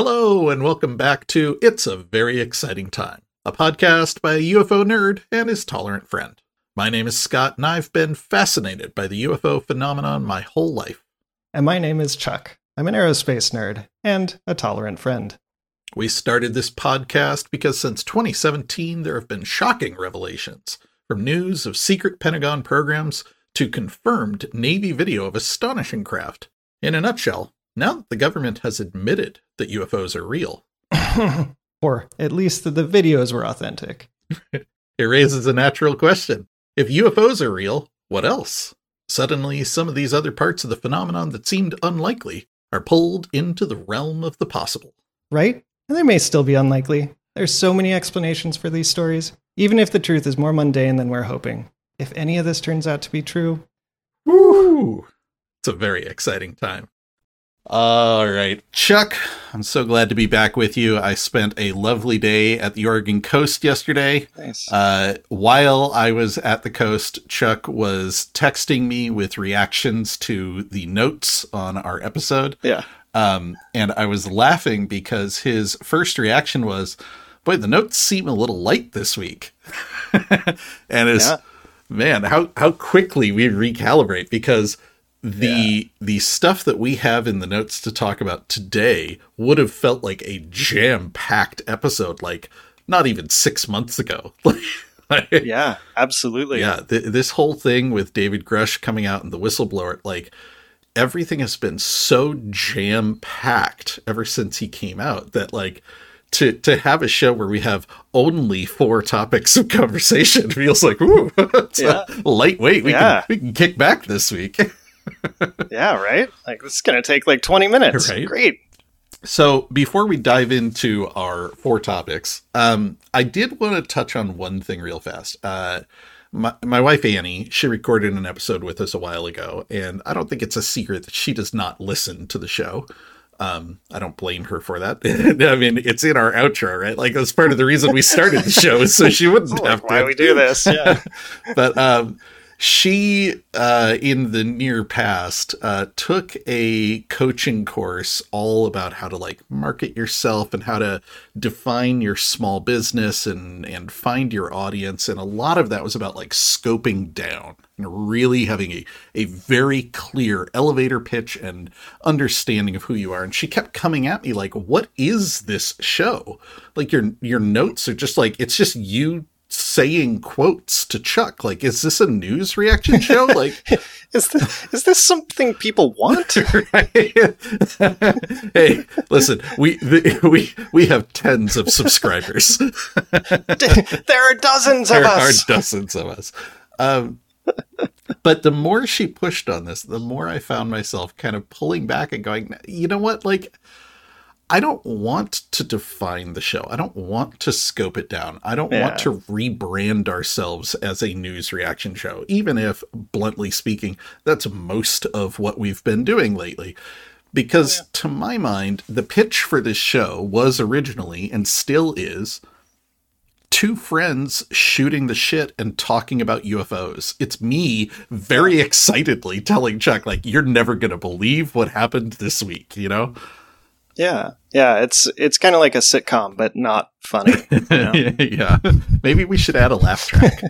Hello, and welcome back to It's a Very Exciting Time, a podcast by a UFO nerd and his tolerant friend. My name is Scott, and I've been fascinated by the UFO phenomenon my whole life. And my name is Chuck. I'm an aerospace nerd and a tolerant friend. We started this podcast because since 2017, there have been shocking revelations from news of secret Pentagon programs to confirmed Navy video of astonishing craft. In a nutshell, now that the government has admitted that UFOs are real, or at least that the videos were authentic. it raises a natural question. If UFOs are real, what else? Suddenly, some of these other parts of the phenomenon that seemed unlikely are pulled into the realm of the possible. Right? And they may still be unlikely. There's so many explanations for these stories, even if the truth is more mundane than we're hoping. If any of this turns out to be true, woo! It's a very exciting time. All right, Chuck, I'm so glad to be back with you. I spent a lovely day at the Oregon coast yesterday. Nice. Uh, while I was at the coast, Chuck was texting me with reactions to the notes on our episode. Yeah. Um, and I was laughing because his first reaction was, "Boy, the notes seem a little light this week." and it's, yeah. man, how how quickly we recalibrate because the yeah. the stuff that we have in the notes to talk about today would have felt like a jam-packed episode like not even 6 months ago. yeah, absolutely. Yeah, th- this whole thing with David Grusch coming out and the whistleblower like everything has been so jam-packed ever since he came out that like to to have a show where we have only four topics of conversation feels like ooh, it's yeah. lightweight. We yeah. can we can kick back this week. Yeah, right? Like this is going to take like 20 minutes. Right? Great. So, before we dive into our four topics, um, I did want to touch on one thing real fast. Uh, my, my wife Annie, she recorded an episode with us a while ago, and I don't think it's a secret that she does not listen to the show. Um, I don't blame her for that. I mean, it's in our outro, right? Like that's part of the reason we started the show, so she wouldn't have why to. Why we do this? Yeah. but um, she uh, in the near past uh, took a coaching course all about how to like market yourself and how to define your small business and and find your audience and a lot of that was about like scoping down and really having a, a very clear elevator pitch and understanding of who you are. And she kept coming at me like what is this show? Like your your notes are just like it's just you saying quotes to Chuck. Like, is this a news reaction show? Like, is this is this something people want? hey, listen, we the, we we have tens of subscribers. there are dozens there of us. There are dozens of us. Um, but the more she pushed on this, the more I found myself kind of pulling back and going, you know what, like I don't want to define the show. I don't want to scope it down. I don't yeah. want to rebrand ourselves as a news reaction show, even if, bluntly speaking, that's most of what we've been doing lately. Because, oh, yeah. to my mind, the pitch for this show was originally and still is two friends shooting the shit and talking about UFOs. It's me very excitedly telling Chuck, like, you're never going to believe what happened this week, you know? Yeah, yeah, it's it's kind of like a sitcom, but not funny. You know? yeah, maybe we should add a laugh track.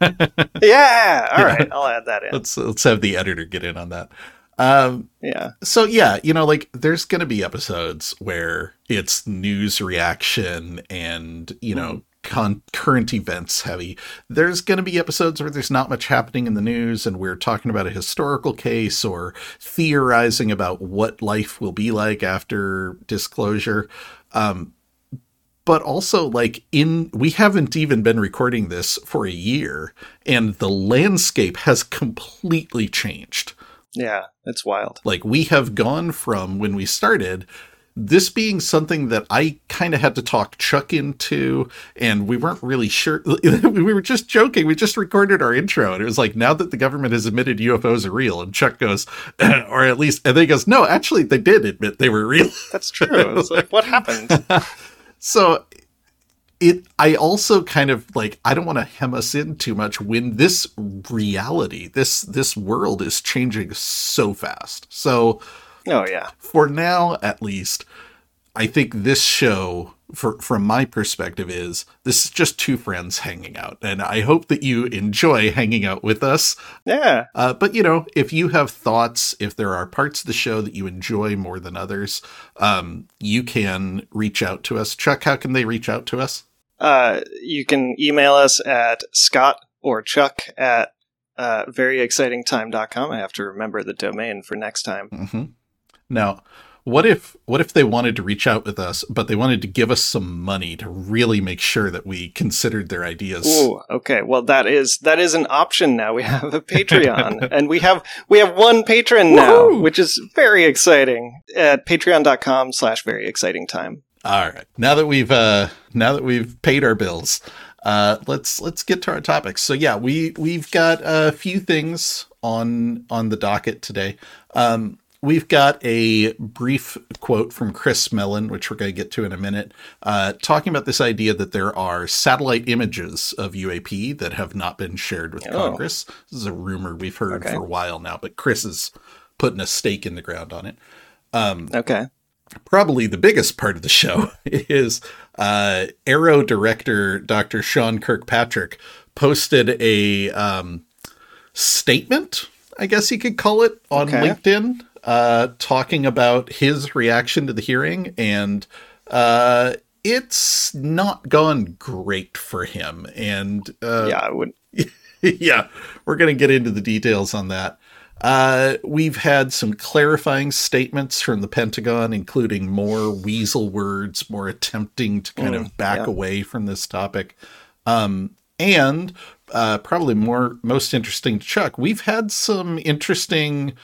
yeah, all right, I'll add that in. Let's let's have the editor get in on that. Um, yeah. So yeah, you know, like there's going to be episodes where it's news reaction and you know mm con- current events heavy. There's going to be episodes where there's not much happening in the news and we're talking about a historical case or theorizing about what life will be like after disclosure. Um, but also like in we haven't even been recording this for a year and the landscape has completely changed. Yeah, it's wild. Like we have gone from when we started this being something that I kind of had to talk Chuck into, and we weren't really sure. we were just joking. We just recorded our intro, and it was like, now that the government has admitted UFOs are real, and Chuck goes, or at least, and then he goes, no, actually, they did admit they were real. That's true. It's like, what happened? so it i also kind of like i don't want to hem us in too much when this reality this this world is changing so fast so Oh yeah. For now, at least, I think this show, for, from my perspective, is this is just two friends hanging out. And I hope that you enjoy hanging out with us. Yeah. Uh, but, you know, if you have thoughts, if there are parts of the show that you enjoy more than others, um, you can reach out to us. Chuck, how can they reach out to us? Uh, you can email us at Scott or Chuck at uh, veryexcitingtime.com. I have to remember the domain for next time. Mm-hmm. Now, what if what if they wanted to reach out with us, but they wanted to give us some money to really make sure that we considered their ideas? Ooh, okay. Well, that is that is an option now. We have a Patreon, and we have we have one patron now, which is very exciting. At Patreon.com/slash Very Exciting Time. All right. Now that we've uh now that we've paid our bills, uh let's let's get to our topics. So yeah, we we've got a few things on on the docket today. Um We've got a brief quote from Chris Mellon, which we're going to get to in a minute, uh, talking about this idea that there are satellite images of UAP that have not been shared with Oh. Congress. This is a rumor we've heard Okay. for a while now, but Chris is putting a stake in the ground on it Okay. probably the biggest part of the show is uh, AARO director Dr. Sean Kirkpatrick posted a um, statement, I guess you could call it, on Okay. LinkedIn, uh, talking about his reaction to the hearing, and uh, it's not gone great for him. And uh, yeah, I would. yeah, we're going to get into the details on that. Uh, we've had some clarifying statements from the Pentagon, including more weasel words, more attempting to kind Mm, of back yeah. away from this topic. Um, and uh, probably more most interesting to Chuck, we've had some interesting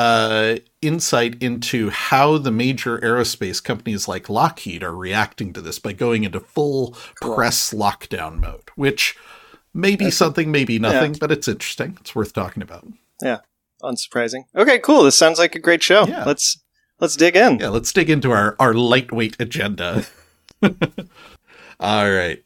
uh, insight into how the major aerospace companies like Lockheed are reacting to this by going into full Cool. press lockdown mode, which may be something, maybe nothing, but it's interesting. It's worth talking about. Yeah, unsurprising. Okay, cool. This sounds like a great show. Yeah. Let's let's dig in. Yeah, let's dig into our, our lightweight agenda. All right.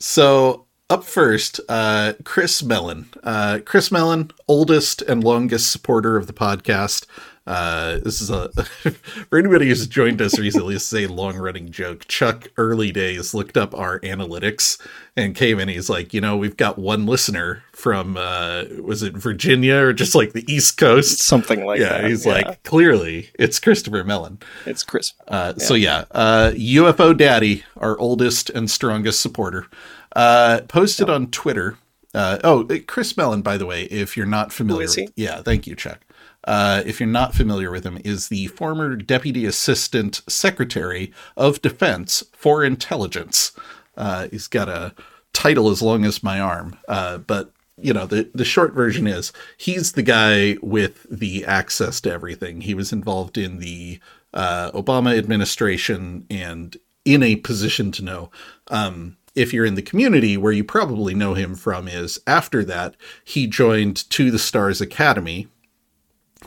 So up first, uh, Chris Mellon. Uh, Chris Mellon, oldest and longest supporter of the podcast. Uh, this is a for anybody who's joined us recently. This is a long running joke. Chuck, early days, looked up our analytics and came in. He's like, you know, we've got one listener from uh, was it Virginia or just like the East Coast? Something like yeah, that. he's like, clearly it's Christopher Mellon. it's Chris. Uh, So yeah, uh, UFO Daddy, our oldest and strongest supporter, uh, posted on Twitter. Uh, oh, Chris Mellon, by the way, if you're not familiar, is he? with, yeah, thank you, Chuck. Uh, if you're not familiar with him, is the former Deputy Assistant Secretary of Defense for Intelligence. Uh, he's got a title as long as my arm, uh, but you know the the short version is he's the guy with the access to everything. He was involved in the uh, Obama administration and in a position to know. Um, if you're in the community, where you probably know him from is after that he joined To the Stars Academy,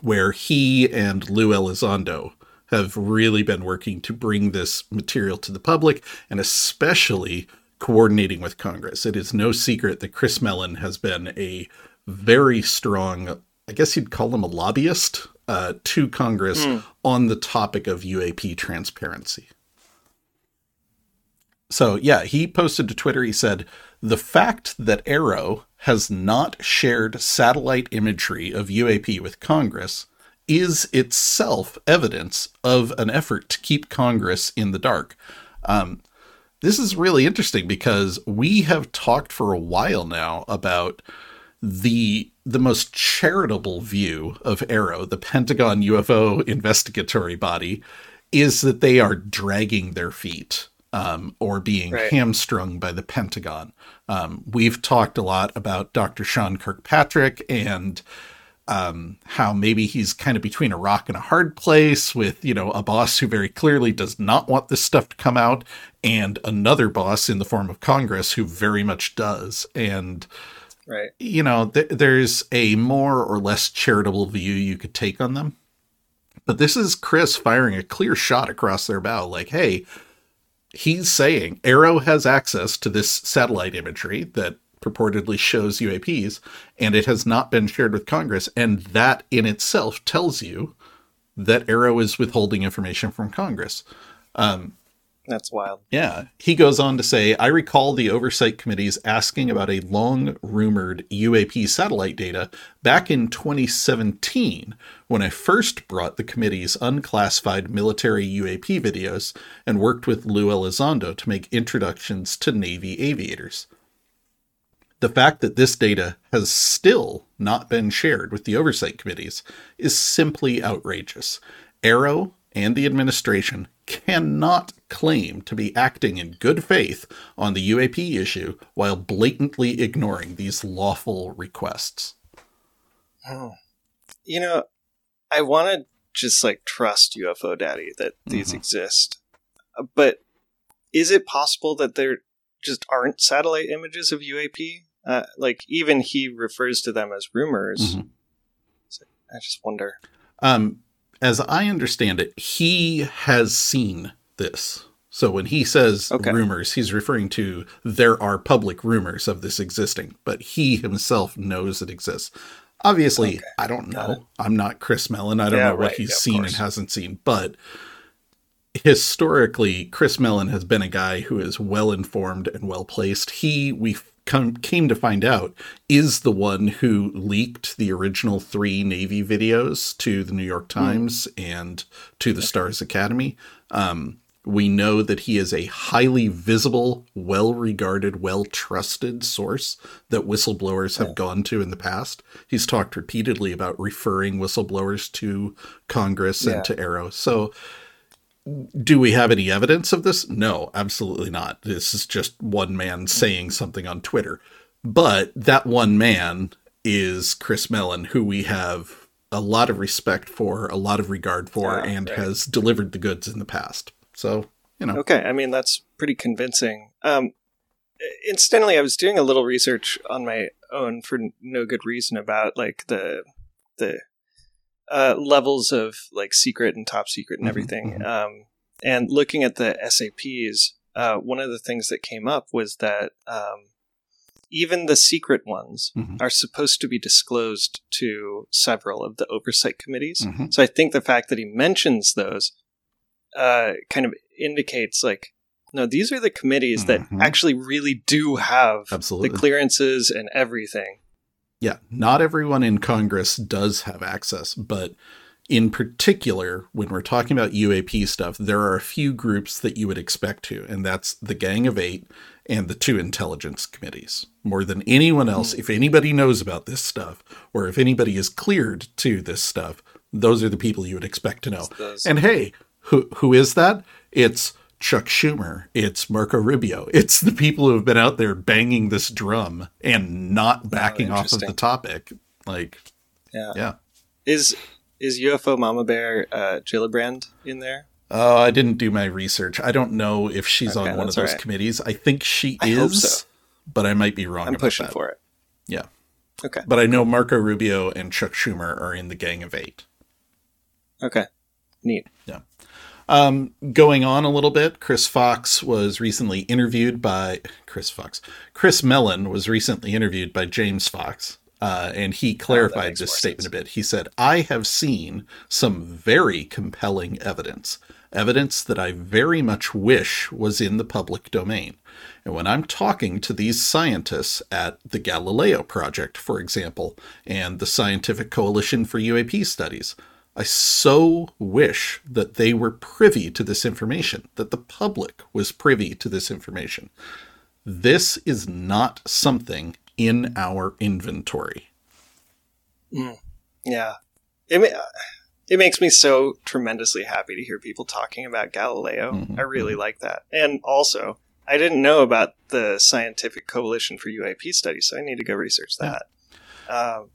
where he and Lou Elizondo have really been working to bring this material to the public and especially coordinating with Congress. It is no secret that Chris Mellon has been a very strong, I guess you'd call him a lobbyist uh, to Congress on the topic of UAP transparency. So, yeah, he posted to Twitter, he said, the fact that AARO has not shared satellite imagery of UAP with Congress is itself evidence of an effort to keep Congress in the dark. Um, this is really interesting because we have talked for a while now about the the most charitable view of AARO, the Pentagon UFO investigatory body, is that they are dragging their feet um, or being Right. hamstrung by the Pentagon. Um, we've talked a lot about Dr. Sean Kirkpatrick and um, how maybe he's kind of between a rock and a hard place with, you know, a boss who very clearly does not want this stuff to come out and another boss in the form of Congress who very much does. And, Right. you know, th- there's a more or less charitable view you could take on them. But this is Chris firing a clear shot across their bow like, hey, he's saying AARO has access to this satellite imagery that purportedly shows UAPs, and it has not been shared with Congress. And that in itself tells you that AARO is withholding information from Congress. Um, That's wild. yeah. He goes on to say I recall the oversight committees asking about a long rumored UAP satellite data back in 2017 when I first brought the committee's unclassified military UAP videos and worked with Lou Elizondo to make introductions to Navy aviators. The fact that this data has still not been shared with the oversight committees is simply outrageous. AARO and the administration cannot claim to be acting in good faith on the UAP issue while blatantly ignoring these lawful requests. Oh. You know, I want to just like trust UFO Daddy that these Mhm. exist, but is it possible that there just aren't satellite images of UAP? Uh, like even he refers to them as rumors. Mhm. So I just wonder. Um, as I understand it, he has seen this. So when he says Okay. rumors, he's referring to there are public rumors of this existing, but he himself knows it exists. Obviously, Okay. I don't Got know. I'm not Chris Mellon. I don't Yeah, know what right. he's Yeah, seen and hasn't seen, but historically, Chris Mellon has been a guy who is well informed and well placed. He, we come, came to find out, is the one who leaked the original three Navy videos to the New York Hmm. Times and to the Stars Academy. Um, we know that he is a highly visible, well regarded, well trusted source that whistleblowers have gone to in the past. He's talked repeatedly about referring whistleblowers to Congress Yeah. and to AARO. So, do we have any evidence of this? No, absolutely not. This is just one man saying something on Twitter. But that one man is Chris Mellon, who we have a lot of respect for, a lot of regard for, Yeah, and right. has delivered the goods in the past. So, you know, Okay, I mean that's pretty convincing. Um, incidentally, I was doing a little research on my own for no good reason about like the the uh, levels of like secret and top secret and Mhm, everything. mhm. Um, and looking at the SAPs, uh, one of the things that came up was that um, even the secret ones Mhm. are supposed to be disclosed to several of the oversight committees. Mhm. So I think the fact that he mentions those uh, kind of indicates like, no, these are the committees that Mhm. actually really do have Absolutely. the clearances and everything. Yeah, not everyone in Congress does have access, but in particular, when we're talking about UAP stuff, there are a few groups that you would expect to, and that's the Gang of Eight and the two intelligence committees. More than anyone else, mm. if anybody knows about this stuff, or if anybody is cleared to this stuff, those are the people you would expect to know. And hey, who who is that? It's Chuck Schumer. It's Marco Rubio. It's the people who have been out there banging this drum and not backing off of the topic. Like, yeah. yeah. Is is UFO Mama Bear uh, Gillibrand in there? Oh, I didn't do my research. I don't know if she's Okay, on one of those alright. committees. I think she I is, so. but I might be wrong. I'm about pushing that. for it. Yeah, Okay. but I know Marco Rubio and Chuck Schumer are in the Gang of Eight. Okay. Neat. Um, going on a little bit, Chris Fox was recently interviewed by Chris Fox. Chris Mellon was recently interviewed by James Fox, uh, and he clarified makes this statement sense. a bit. He said, "I have seen some very compelling evidence, evidence that I very much wish was in the public domain." And when I'm talking to these scientists at the Galileo Project, for example, and the Scientific Coalition for UAP Studies, I so wish that they were privy to this information, that the public was privy to this information. This is not something in our inventory. Yeah. It ma- it makes me so tremendously happy to hear people talking about Galileo. Mhm, I really like that. And also, I didn't know about the Scientific Coalition for UAP Studies, so I need to go research that. Um,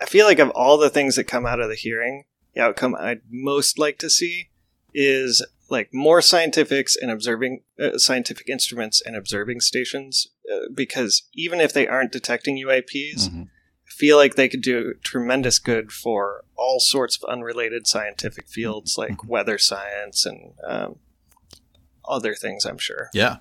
I feel like of all the things that come out of the hearing, the outcome I'd most like to see is like more scientifics and observing uh, scientific instruments and observing stations uh, because even if they aren't detecting UAPs, Mhm. I feel like they could do tremendous good for all sorts of unrelated scientific fields like weather science and um, other things. I'm sure. Yeah.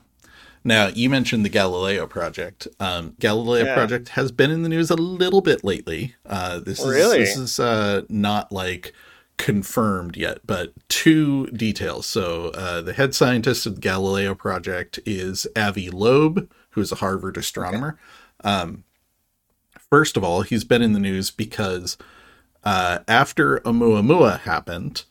Now, you mentioned the Galileo project. Um, Galileo Yeah. project has been in the news a little bit lately. Uh, this is this is uh, not like confirmed yet, but two details. So uh, the head scientist of the Galileo project is Avi Loeb, who is a Harvard astronomer. Um, first of all, he's been in the news because uh, after Oumuamua happened,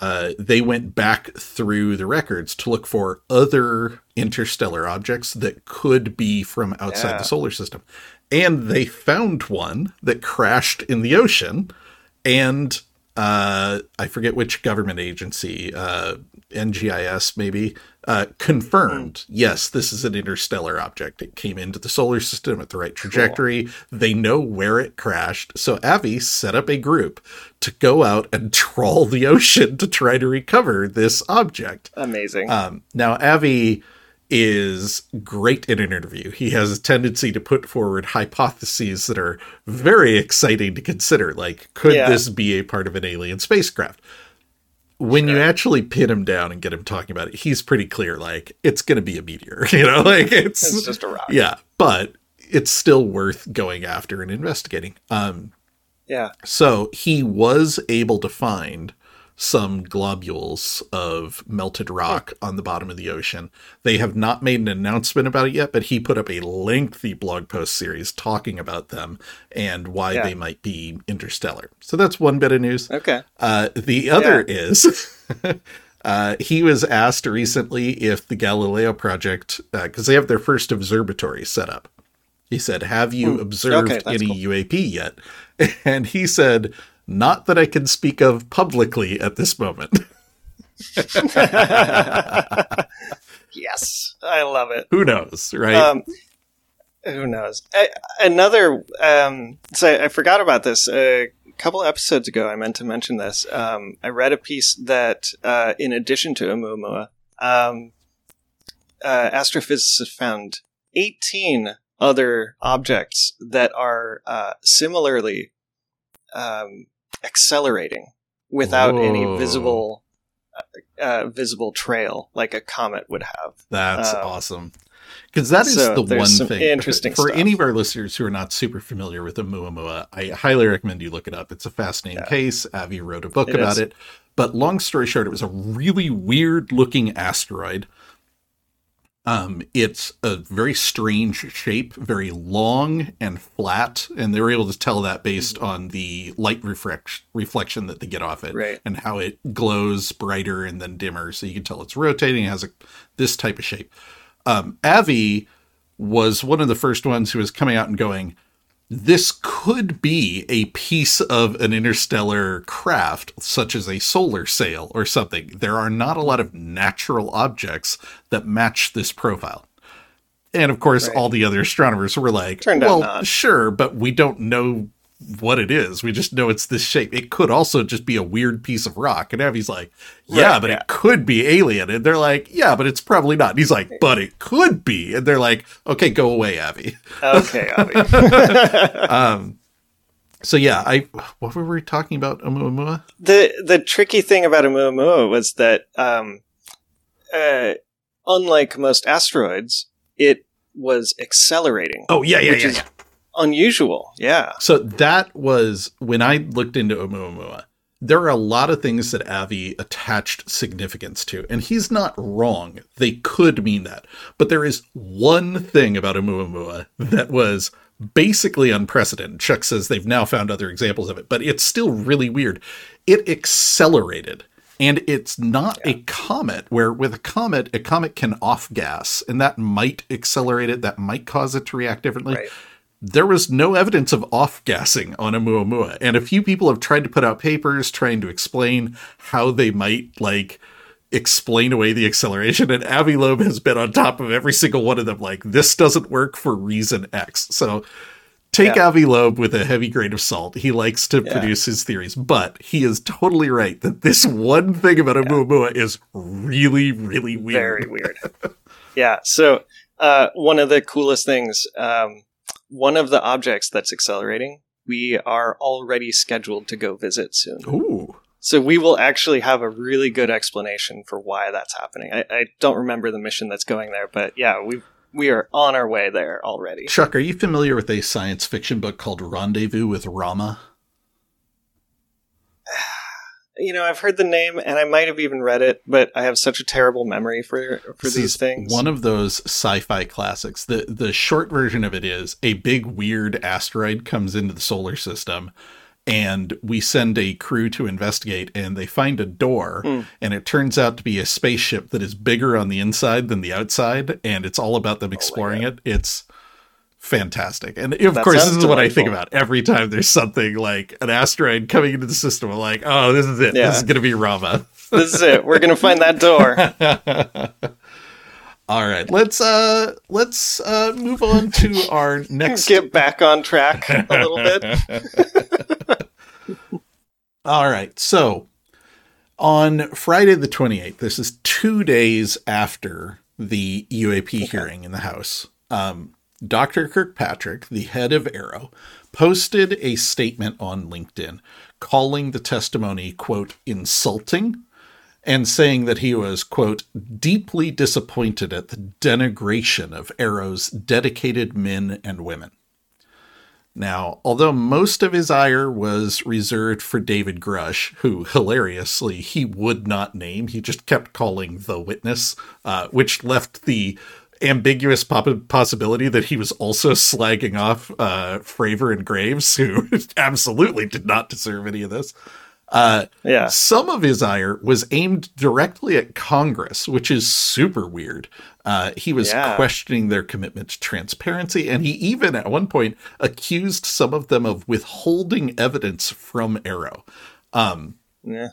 uh, they went back through the records to look for other interstellar objects that could be from outside Yeah. the solar system. And they found one that crashed in the ocean. And uh, I forget which government agency, uh, NGIS maybe, uh, confirmed yes, this is an interstellar object. It came into the solar system at the right trajectory. They know where it crashed. So Avi set up a group to go out and trawl the ocean to try to recover this object. Amazing. Um, now, Avi is great in an interview. He has a tendency to put forward hypotheses that are very exciting to consider. Like, could Yeah. this be a part of an alien spacecraft? When you actually pin him down and get him talking about it, he's pretty clear. Like, it's going to be a meteor. You know, like it's, it's just a rock. yeah, but it's still worth going after and investigating. Um, Yeah. so he was able to find some globules of melted rock on the bottom of the ocean. They have not made an announcement about it yet, but he put up a lengthy blog post series talking about them and why Yeah. they might be interstellar. So that's one bit of news. Okay. Uh, the other is uh, he was asked recently if the Galileo project, because they have their first observatory set up. He said, Have you Hmm. observed Okay, any cool. UAP yet? And he said, Not that I can speak of publicly at this moment. yes, I love it. Who knows, right? Um, who knows? I, another. Um, so I forgot about this a couple episodes ago. I meant to mention this. Um, I read a piece that, uh, in addition to Oumuamua, um, uh, astrophysicists found 18 other objects that are uh, similarly um, accelerating without any visible uh, uh, visible trail like a comet would have. That's um, awesome. Because that is so the one thing. interesting For any of our listeners who are not super familiar with Oumuamua, I highly recommend you look it up. It's a fascinating Yeah. case. Avi wrote a book It about is. it. But long story short, it was a really weird looking asteroid. Um, it's a very strange shape, very long and flat, and they were able to tell that based on the light reflect- reflection that they get off it, Right. and how it glows brighter and then dimmer, so you can tell it's rotating. It has a, this type of shape. Um, Avi was one of the first ones who was coming out and going, this could be a piece of an interstellar craft, such as a solar sail or something. There are not a lot of natural objects that match this profile. And of course, Right. all the other astronomers were like, Turned well, not." sure, but we don't know what it is. We just know it's this shape. It could also just be a weird piece of rock. And Abby's like, yeah, Right, but yeah. it could be alien. And they're like, yeah, but it's probably not. And he's like, but it could be. And they're like, okay, go away, Abby. Okay, Avi. Um, so yeah, I what were we talking about? Oumuamua? the the tricky thing about Oumuamua was that, um, uh, unlike most asteroids, it was accelerating, Oh yeah, yeah, yeah, yeah. Unusual. Yeah, So that was when I looked into Oumuamua. There are a lot of things that Avi attached significance to, and he's not wrong. They could mean that, but there is one thing about Oumuamua that was basically unprecedented. Chuck says they've now found other examples of it, but it's still really weird. It accelerated. And it's not a comet, where with a comet, a comet can off gas, and that might accelerate it, that might cause it to react differently right. There was no evidence of off gassing on Oumuamua, and a few people have tried to put out papers trying to explain how they might like explain away the acceleration. And Avi Loeb has been on top of every single one of them, like this doesn't work for reason X. So take Yeah. Avi Loeb with a heavy grain of salt. He likes to Yeah. produce his theories, but he is totally right that this one thing about Oumuamua is really, really weird. Very weird. yeah. So uh, one of the coolest things, um, one of the objects that's accelerating, we are already scheduled to go visit soon. Ooh. So we will actually have a really good explanation for why that's happening. I, I don't remember the mission that's going there, but yeah, we we are on our way there already. Chuck, are you familiar with a science fiction book called Rendezvous with Rama? You know, I've heard the name and I might have even read it, but I have such a terrible memory for for This these things. One of those sci-fi classics. The the short version of it is a big weird asteroid comes into the solar system and we send a crew to investigate and they find a door Hmm. and it turns out to be a spaceship that is bigger on the inside than the outside and it's all about them exploring it. It's fantastic. And of That course this is what I think about every time there's something like an asteroid coming into the system. I'm like, "Oh, this is it. Yeah. This is going to be Rama." this is it. We're gonna find that door. All right, let's uh let's uh move on to our next Get back on track a little bit. All right. So on Friday the 28th, this is 2 days after the UAP hearing in the House. Um Dr. Kirkpatrick, the head of AARO, posted a statement on LinkedIn calling the testimony quote insulting and saying that he was, quote, deeply disappointed at the denigration of AARO's dedicated men and women. Now, although most of his ire was reserved for David Grusch, who hilariously he would not name, he just kept calling the witness, uh, which left the ambiguous pop- possibility that he was also slagging off uh, Fravor and Graves, who absolutely did not deserve any of this. Uh, Yeah. some of his ire was aimed directly at Congress, which is super weird. Uh, he was Yeah. questioning their commitment to transparency, and he even at one point accused some of them of withholding evidence from AARO. Um, Yeah.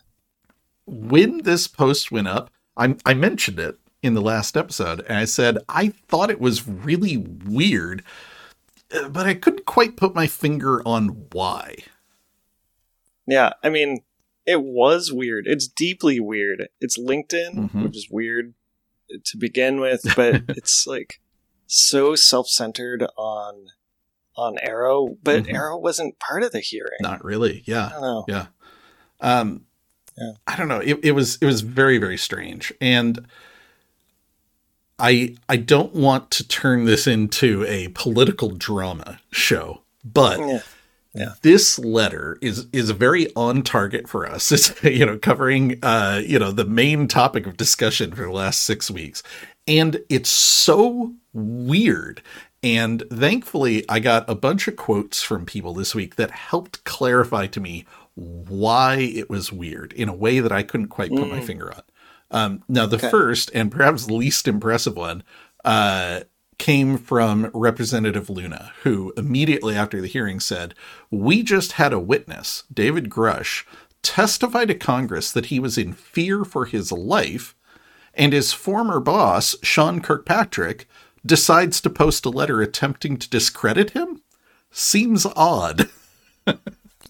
when this post went up, I, I mentioned it in the last episode, and I said I thought it was really weird, uh, but I couldn't quite put my finger on why. Yeah. I mean, it was weird. It's deeply weird. It's LinkedIn, Mhm. which is weird to begin with, but it's like so self-centered on on AARO, but Mhm. AARO wasn't part of the hearing. Not really, yeah. I don't know. Yeah. Um Yeah. I don't know. It, it was it was very, very strange. And I I don't want to turn this into a political drama show, but Yeah. this letter is is very on target for us. It's you know covering uh you know the main topic of discussion for the last six weeks, and it's so weird. And thankfully, I got a bunch of quotes from people this week that helped clarify to me why it was weird in a way that I couldn't quite put my Mm. finger on. Um, now, the Okay. first and perhaps least impressive one uh, came from Representative Luna, who immediately after the hearing said, We just had a witness, David Grusch, testify to Congress that he was in fear for his life, and his former boss, Sean Kirkpatrick, decides to post a letter attempting to discredit him? Seems odd.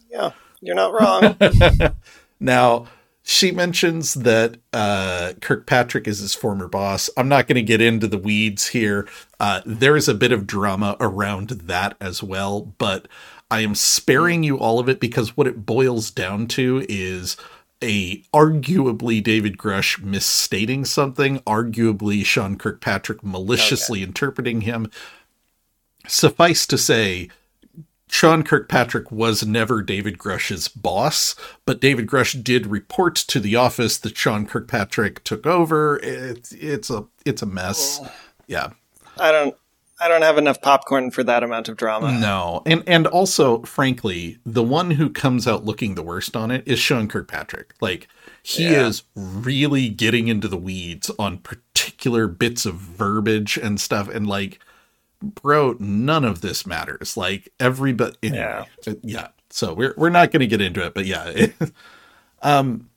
Yeah. You're not wrong. Now, she mentions that uh, Kirkpatrick is his former boss. I'm not going to get into the weeds here. Uh, there is a bit of drama around that as well, but I am sparing you all of it because what it boils down to is a arguably David Grusch misstating something, arguably Sean Kirkpatrick maliciously interpreting him. Suffice to say, Sean Kirkpatrick was never David Grusch's boss, but David Grusch did report to the office that Sean Kirkpatrick took over. It's it's a it's a mess. Oh. Yeah. I don't I don't have enough popcorn for that amount of drama. No. And and also, frankly, the one who comes out looking the worst on it is Sean Kirkpatrick. Like he Yeah. is really getting into the weeds on particular bits of verbiage and stuff and like bro, none of this matters. Like everybody yeah. yeah. So we're we're not going to get into it, but yeah. um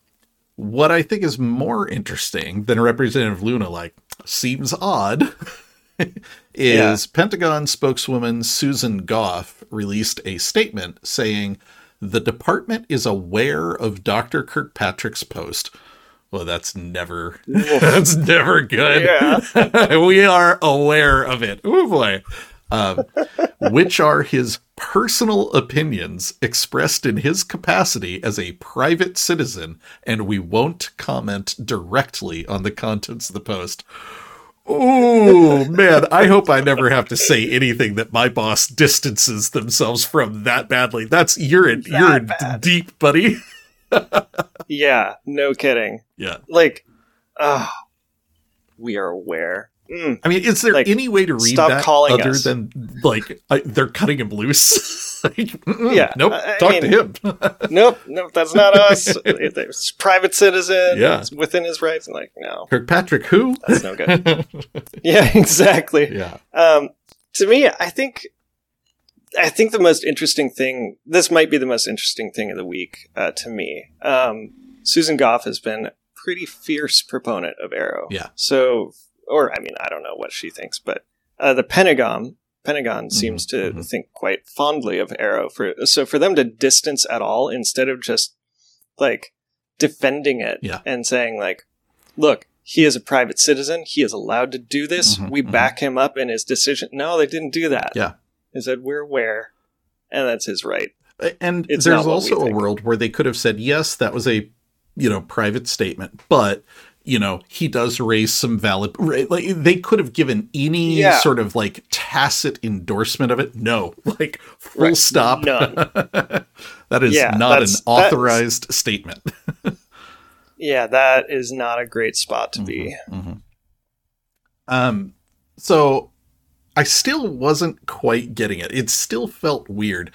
what I think is more interesting than Representative Luna like seems odd is Yeah. Pentagon spokeswoman Susan Goff released a statement saying the department is aware of Dr. Kirkpatrick's post. Well, that's never that's never good. Yeah. we are aware of it. Oh boy. Um, which are his personal opinions expressed in his capacity as a private citizen, and we won't comment directly on the contents of the post. Oh man, I hope I never have to say anything that my boss distances themselves from that badly. That's you're in you're in deep, buddy. Yeah, no kidding. Yeah. Like, oh, we are aware. Mm. I mean, is there Like, any way to read stop that calling other us. than like I, they're cutting him loose? like, Yeah, Nope. I- I talk mean- to him. Nope, nope, that's not us. It's private citizen. Yeah. it's within his rights. I'm like, no, Kirkpatrick, who? that's no good. yeah, exactly. yeah. Um, to me, I think, I think the most interesting thing. This might be the most interesting thing of the week uh, to me. Um, Susan Goff has been a pretty fierce proponent of AARO. Yeah. So, or I mean, I don't know what she thinks, but uh, the Pentagon. Pentagon Mm-hmm, seems to think quite fondly of AARO for so for them to distance at all instead of just like defending it Yeah. and saying like look he is a private citizen he is allowed to do this Mhm, we mhm. back him up in his decision no they didn't do that Yeah. They said we're where, and that's his right And It's there's not what we also a world where they could have said, yes, that was a, you know, private statement, but you know, he does raise some valid. Right, like they could have given any Yeah. sort of like tacit endorsement of it. No, like full Right, stop. none. that is Yeah, not an that's- authorized statement. yeah that is not a great spot to be Mhm. Um, so I still wasn't quite getting it. It still felt weird.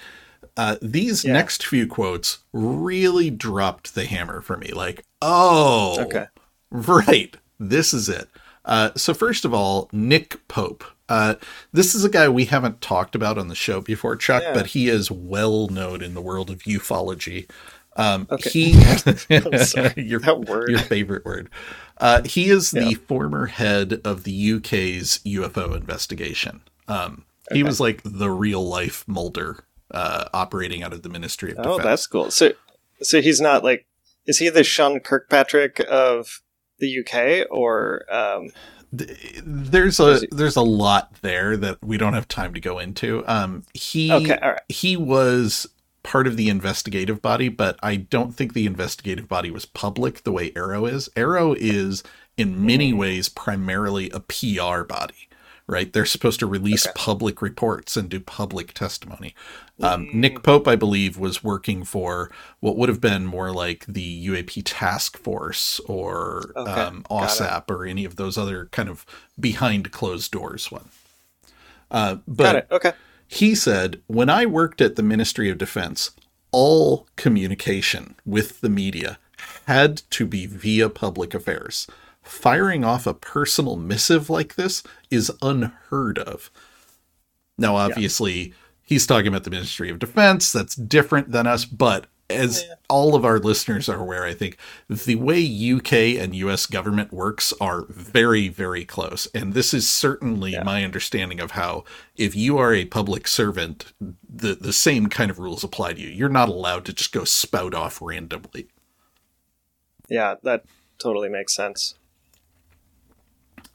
Uh, these Yeah. next few quotes really dropped the hammer for me. Like, oh, okay right, this is it. Uh, so first of all, Nick Pope. Uh, this is a guy we haven't talked about on the show before, Chuck, Yeah. but he is well known in the world of ufology. Um, Okay. He, sorry. your, That word. your favorite word. Uh, he is the former head of the UK's UFO investigation. Um, He was like the real life Mulder, uh, operating out of the Ministry of oh Defense. Oh, that's cool so so he's not like is he the sean kirkpatrick of the uk or um there's a he- there's a lot there that we don't have time to go into. Um, he okay right he was part of the investigative body, but I don't think the investigative body was public the way AARO is. AARO is in many Mm. ways primarily a PR body, right? They're supposed to release Okay. public reports and do public testimony. Um, Mm. Nick Pope, I believe, was working for what would have been more like the UAP Task Force or Okay, um. OSAP or any of those other kind of behind closed doors one. Uh, but got it okay he said, When I worked at the Ministry of Defense, all communication with the media had to be via public affairs. Firing off a personal missive like this is unheard of. Now, obviously, he's talking about the Ministry of Defense. That's different than us, but as Yeah. all of our listeners are aware, I think the way UK and US government works are very, very close. And this is certainly Yeah. my understanding of how, if you are a public servant, the, the same kind of rules apply to you. You're not allowed to just go spout off randomly. yeah that totally makes sense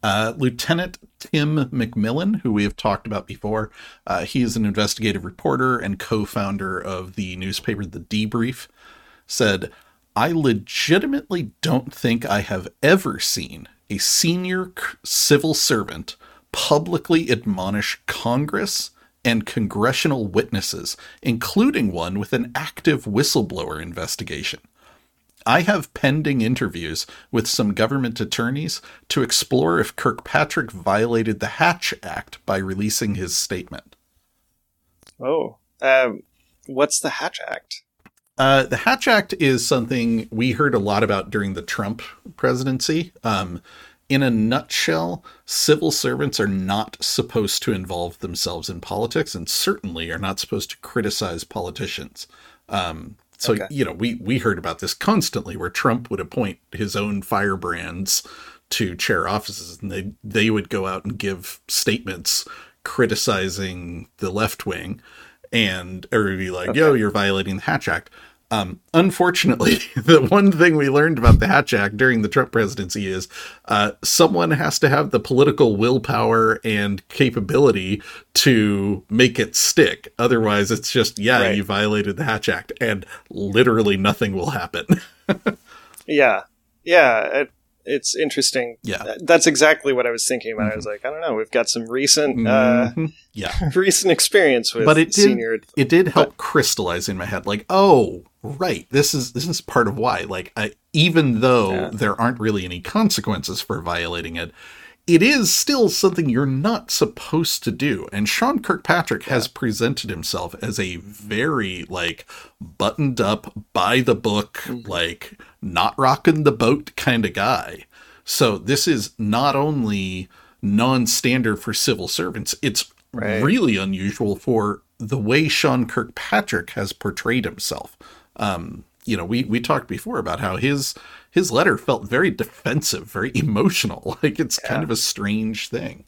Uh, Lieutenant Tim McMillan, who we have talked about before, uh, he is an investigative reporter and co founder of the newspaper The Debrief, said, I legitimately don't think I have ever seen a senior civil servant publicly admonish Congress and congressional witnesses, including one with an active whistleblower investigation. I have pending interviews with some government attorneys to explore if Kirkpatrick violated the Hatch Act by releasing his statement. oh um what's the hatch act Uh, the Hatch Act is something we heard a lot about during the Trump presidency. Um, in a nutshell, civil servants are not supposed to involve themselves in politics and certainly are not supposed to criticize politicians. Um, so, Okay. you know, we, we heard about this constantly where Trump would appoint his own firebrands to chair offices and they, they would go out and give statements criticizing the left wing and or be like, yo, you're violating the Hatch Act. Um, unfortunately, the one thing we learned about the Hatch Act during the Trump presidency is uh, someone has to have the political willpower and capability to make it stick. Otherwise, it's just, yeah, Right. you violated the Hatch Act, and literally nothing will happen. Yeah, yeah. It, it's interesting. Yeah. That's exactly what I was thinking about. I was like, I don't know. We've got some recent, uh, Mhm. Yeah. recent experience with But it did- senior. it did help crystallize in my head like oh right this is this is part of why like I, even though Yeah. there aren't really any consequences for violating it it is still something you're not supposed to do and sean kirkpatrick has presented himself as a very like buttoned up by the book mm-hmm. like not rocking the boat kind of guy so this is not only non-standard for civil servants it's Right. really unusual for the way Sean Kirkpatrick has portrayed himself. Um, you know, we we talked before about how his his letter felt very defensive, very emotional. Like it's kind of a strange thing.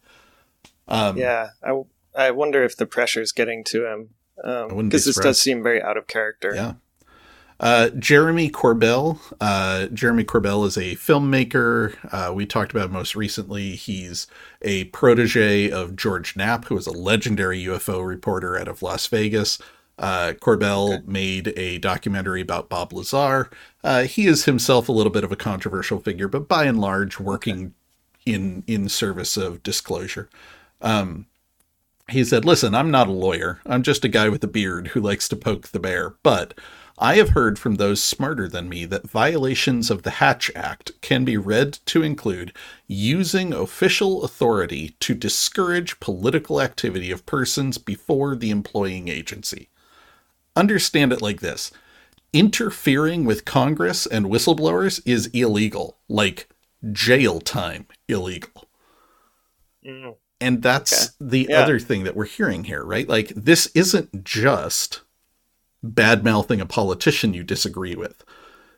Um, Yeah, I, I wonder if the pressure's getting to him because this does seem very out of character. Yeah. Uh, Jeremy Corbell. Uh, Jeremy Corbell is a filmmaker. Uh, we talked about most recently. He's a protege of George Knapp, who is a legendary UFO reporter out of Las Vegas. Uh, Corbell made a documentary about Bob Lazar. Uh, he is himself a little bit of a controversial figure, but by and large, working in in service of disclosure. Um, he said, Listen, I'm not a lawyer. I'm just a guy with a beard who likes to poke the bear. But I have heard from those smarter than me that violations of the Hatch Act can be read to include using official authority to discourage political activity of persons before the employing agency. Understand it like this interfering with Congress and whistleblowers is illegal, like jail time illegal. Mm. And that's the Yeah. other thing that we're hearing here, right? Like, this isn't just bad mouthing a politician you disagree with.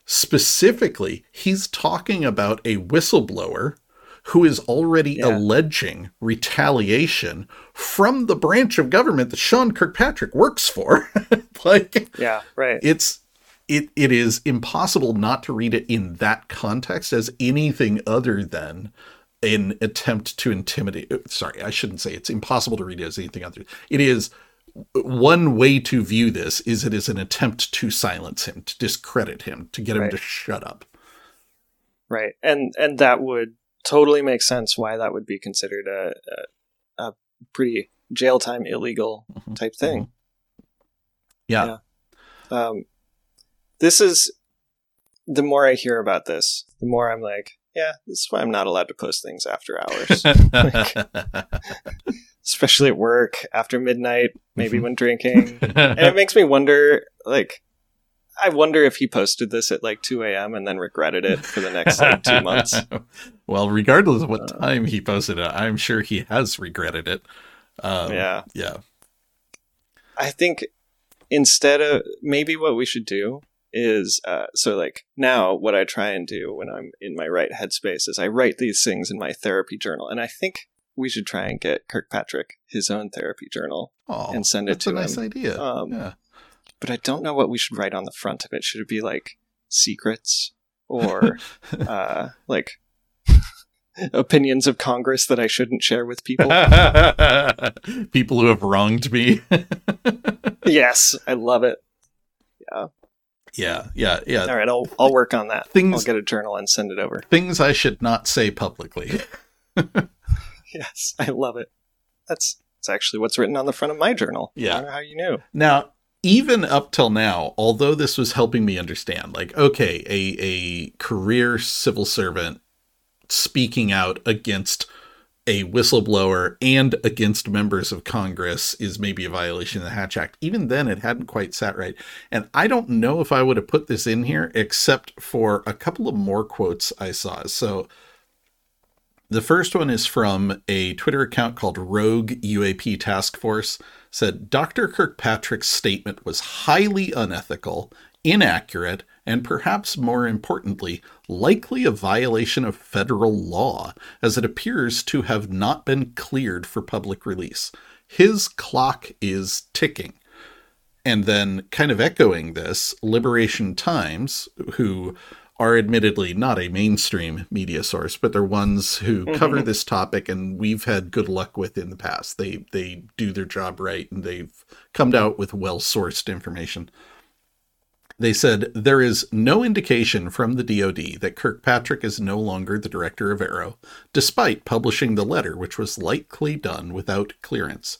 Specifically, he's talking about a whistleblower who is already Yeah. alleging retaliation from the branch of government that Sean Kirkpatrick works for. like, Yeah, right. it's it it is impossible not to read it in that context as anything other than an attempt to intimidate sorry i shouldn't say it's impossible to read it as anything other it is one way to view this is it is an attempt to silence him to discredit him to get him Right. to shut up Right, and and that would totally make sense why that would be considered a a, a pretty jail time illegal Mhm. type thing. yeah, Um, this is the more I hear about this, the more I'm like, yeah, this is why I'm not allowed to post things after hours, especially at work after midnight, maybe Mhm. when drinking. and it makes me wonder, like. I wonder if he posted this at like 2 a.m. and then regretted it for the next like two months. well regardless of what Uh, time he posted it i'm sure he has regretted it um, yeah. yeah I think instead of maybe what we should do is uh, so like now what I try and do when I'm in my right headspace is I write these things in my therapy journal, and I think we should try and get Kirkpatrick his own therapy journal, oh, And send it to him. that's a nice idea Um, yeah but I don't know what we should write on the front of it. Should it be like secrets or uh, like opinions of Congress that I shouldn't share with people? people who have wronged me. yes, I love it. Yeah. Yeah, yeah, yeah. All right, I'll I'll work on that. Things- I'll get a journal and send it over. Things I should not say publicly. Yes, I love it. That's that's actually what's written on the front of my journal. Yeah. I don't know how you knew. Now, even up till now, although this was helping me understand, like, okay, a a career civil servant speaking out against a whistleblower and against members of Congress is maybe a violation of the Hatch Act. Even then, it hadn't quite sat right. And I don't know if I would have put this in here except for a couple of more quotes I saw. So the first one is from a Twitter account called Rogue UAP Task Force. Said Dr. Kirkpatrick's statement was highly unethical, inaccurate, and perhaps more importantly, likely a violation of federal law, as it appears to have not been cleared for public release. His clock is ticking. And then, kind of echoing this, Liberation Times, who are admittedly not a mainstream media source, but they're ones who mm-hmm. cover this topic and we've had good luck with in the past. They they do their job right and they've come out with well sourced information. They said there is no indication from the DoD that Kirkpatrick is no longer the director of AARO, despite publishing the letter, which was likely done without clearance.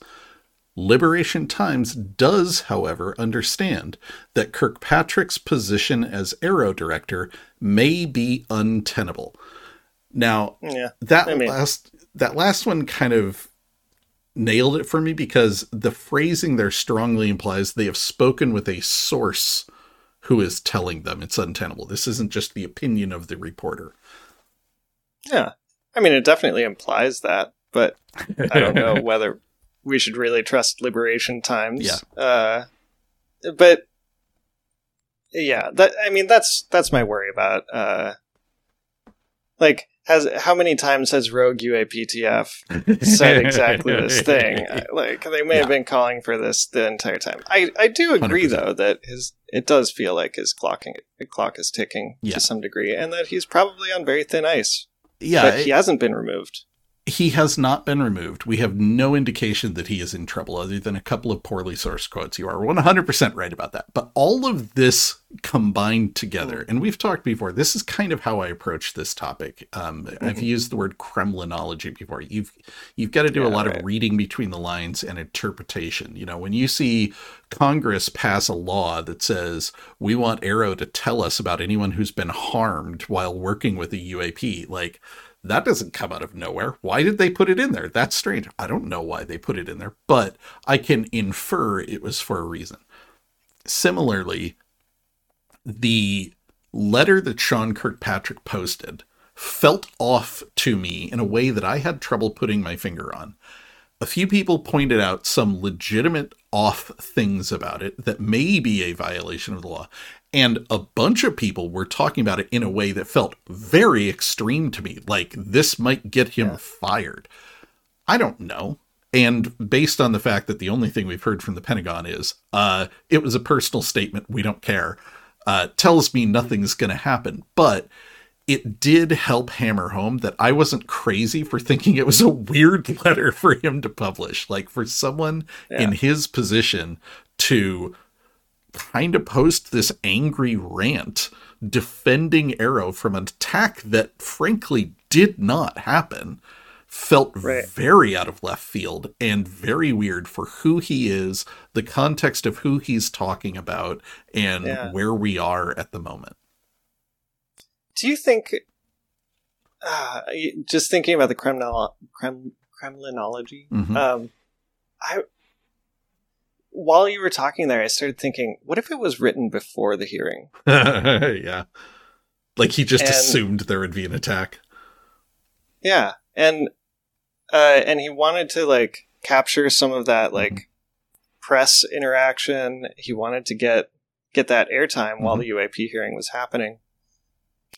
Liberation Times does, however, understand that Kirkpatrick's position as AARO director may be untenable. Now, Yeah. that I mean- last that last one kind of nailed it for me because the phrasing there strongly implies they have spoken with a source who is telling them it's untenable. This isn't just the opinion of the reporter. Yeah. I mean, it definitely implies that, but I don't know whether we should really trust Liberation Times. Yeah. Uh, but yeah, that I mean, that's that's my worry about. Uh, like, has how many times has Rogue UAPTF said exactly this thing? Like, they may have been calling for this the entire time. I I do agree 100%. though that his it does feel like his clocking the clock is ticking Yeah. to some degree, and that he's probably on very thin ice. Yeah, but he hasn't been removed. He has not been removed. We have no indication that he is in trouble other than a couple of poorly sourced quotes. You are 100% right about that. But all of this combined together, and we've talked before, this is kind of how I approach this topic. Um, I've used the word Kremlinology before. You've you've got to do a lot right. of reading between the lines and interpretation. You know, when you see Congress pass a law that says we want AARO to tell us about anyone who's been harmed while working with a UAP, like that doesn't come out of nowhere. Why did they put it in there? That's strange. I don't know why they put it in there, but I can infer it was for a reason. Similarly, the letter that Sean Kirkpatrick posted felt off to me in a way that I had trouble putting my finger on. A few people pointed out some legitimate off things about it that may be a violation of the law. And a bunch of people were talking about it in a way that felt very extreme to me, like this might get him Yeah. fired. I don't know. And based on the fact that the only thing we've heard from the Pentagon is uh, it was a personal statement, we don't care, uh, tells me nothing's going to happen. But it did help hammer home that I wasn't crazy for thinking it was a weird letter for him to publish. Like for someone in his position to kind of post this angry rant defending AARO from an attack that frankly did not happen felt Right. very out of left field and very weird for who he is, the context of who he's talking about, and Yeah. where we are at the moment. Do you think? Uh, just thinking about the Kremlin, Krem, Kremlinology. Mhm. Um, I while you were talking there, I started thinking, what if it was written before the hearing? yeah. Like he just And- assumed there would be an attack. Yeah, and uh, and he wanted to like capture some of that like Mhm. press interaction. He wanted to get get that airtime while Mhm. the UAP hearing was happening.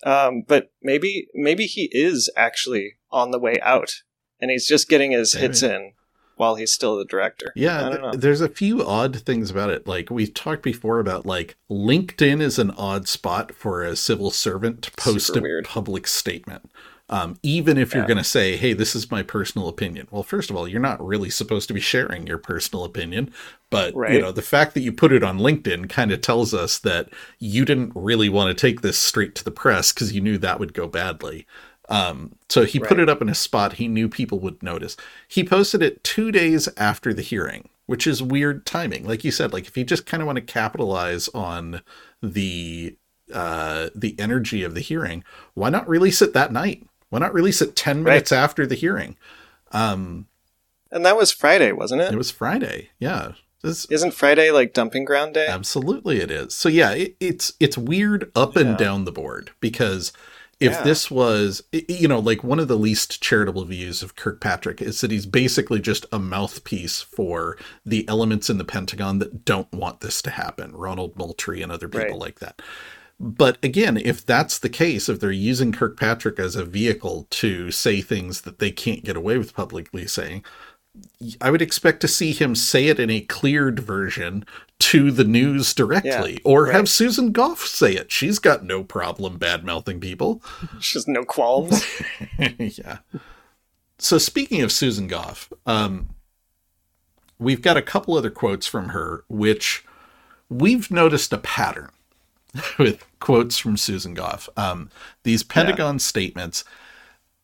Um, but maybe maybe he is actually on the way out, and he's just getting his hits in while he's still the director. Yeah, I don't th- there's a few odd things about it. Like we've talked before about like LinkedIn is an odd spot for a civil servant to post Super a weird. public statement. Um, even if you're going to say, hey, this is my personal opinion. Well, first of all, you're not really supposed to be sharing your personal opinion. But, you know, the fact that you put it on LinkedIn kind of tells us that you didn't really want to take this straight to the press because you knew that would go badly. Um, so he put it up in a spot he knew people would notice. He posted it two days after the hearing, which is weird timing. Like you said, like if you just kind of want to capitalize on the uh the energy of the hearing, why not release it that night? Why not release it 10 Right. minutes after the hearing? Um And that was Friday, wasn't it? it was Friday. Yeah. This, Isn't Friday like dumping ground day? Absolutely, it is. So yeah, it, it's it's weird up and down the board because if Yeah. this was, you know, like one of the least charitable views of Kirkpatrick is that he's basically just a mouthpiece for the elements in the Pentagon that don't want this to happen, Ronald Moultrie and other people Right. like that. But again, if that's the case, if they're using Kirkpatrick as a vehicle to say things that they can't get away with publicly saying, I would expect to see him say it in a cleared version to the news directly, Yeah, or right. have Susan Goff say it. She's got no problem bad mouthing people. Just no qualms. yeah. So speaking of Susan Goff, um, we've got a couple other quotes from her, which we've noticed a pattern. with quotes from Susan Goff. Um, these Pentagon yeah. statements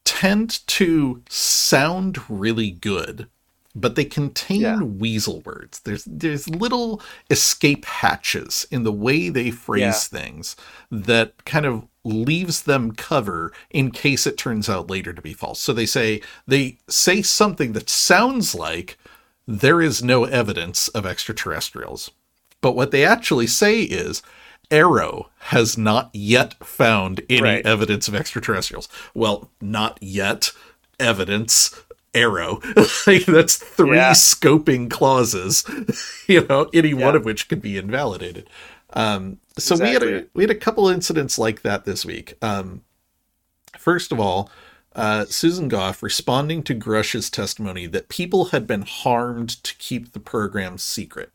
tend to sound really good, but they contain yeah. weasel words. There's there's little escape hatches in the way they phrase yeah. things that kind of leaves them cover in case it turns out later to be false. So they say they say something that sounds like there is no evidence of extraterrestrials. But what they actually say is AARO has not yet found any right. evidence of extraterrestrials. Well, not yet evidence AARO. like, that's three yeah. scoping clauses, you know, any yeah. one of which could be invalidated. Um, so exactly. we had a, we had a couple incidents like that this week. Um, first of all, uh, Susan Goff responding to Grusch's testimony that people had been harmed to keep the program secret.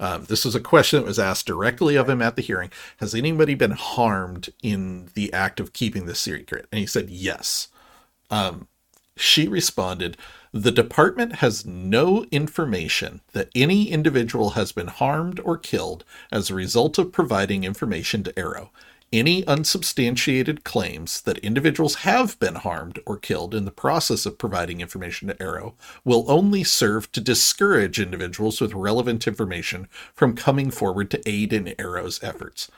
Um, this was a question that was asked directly of him at the hearing. Has anybody been harmed in the act of keeping this secret? And he said yes. Um, she responded, The department has no information that any individual has been harmed or killed as a result of providing information to AARO. Any unsubstantiated claims that individuals have been harmed or killed in the process of providing information to AARO will only serve to discourage individuals with relevant information from coming forward to aid in AARO's efforts.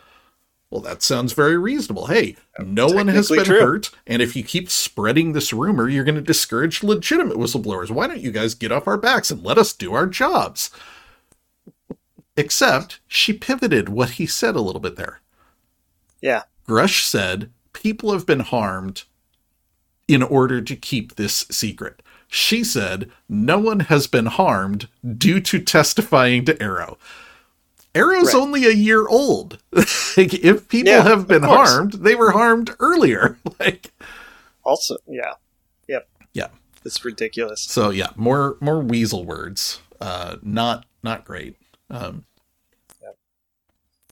Well, that sounds very reasonable. Hey, no one has been true. hurt, and if you keep spreading this rumor, you're going to discourage legitimate whistleblowers. Why don't you guys get off our backs and let us do our jobs? Except she pivoted what he said a little bit there. Yeah. Grusch said people have been harmed in order to keep this secret. She said no one has been harmed due to testifying to AARO. AARO's right. only a year old. like, if people yeah, have been harmed, they were harmed earlier. like also, yeah, yep, yeah, it's ridiculous. So yeah, more more weasel words. Uh, not not great. Um,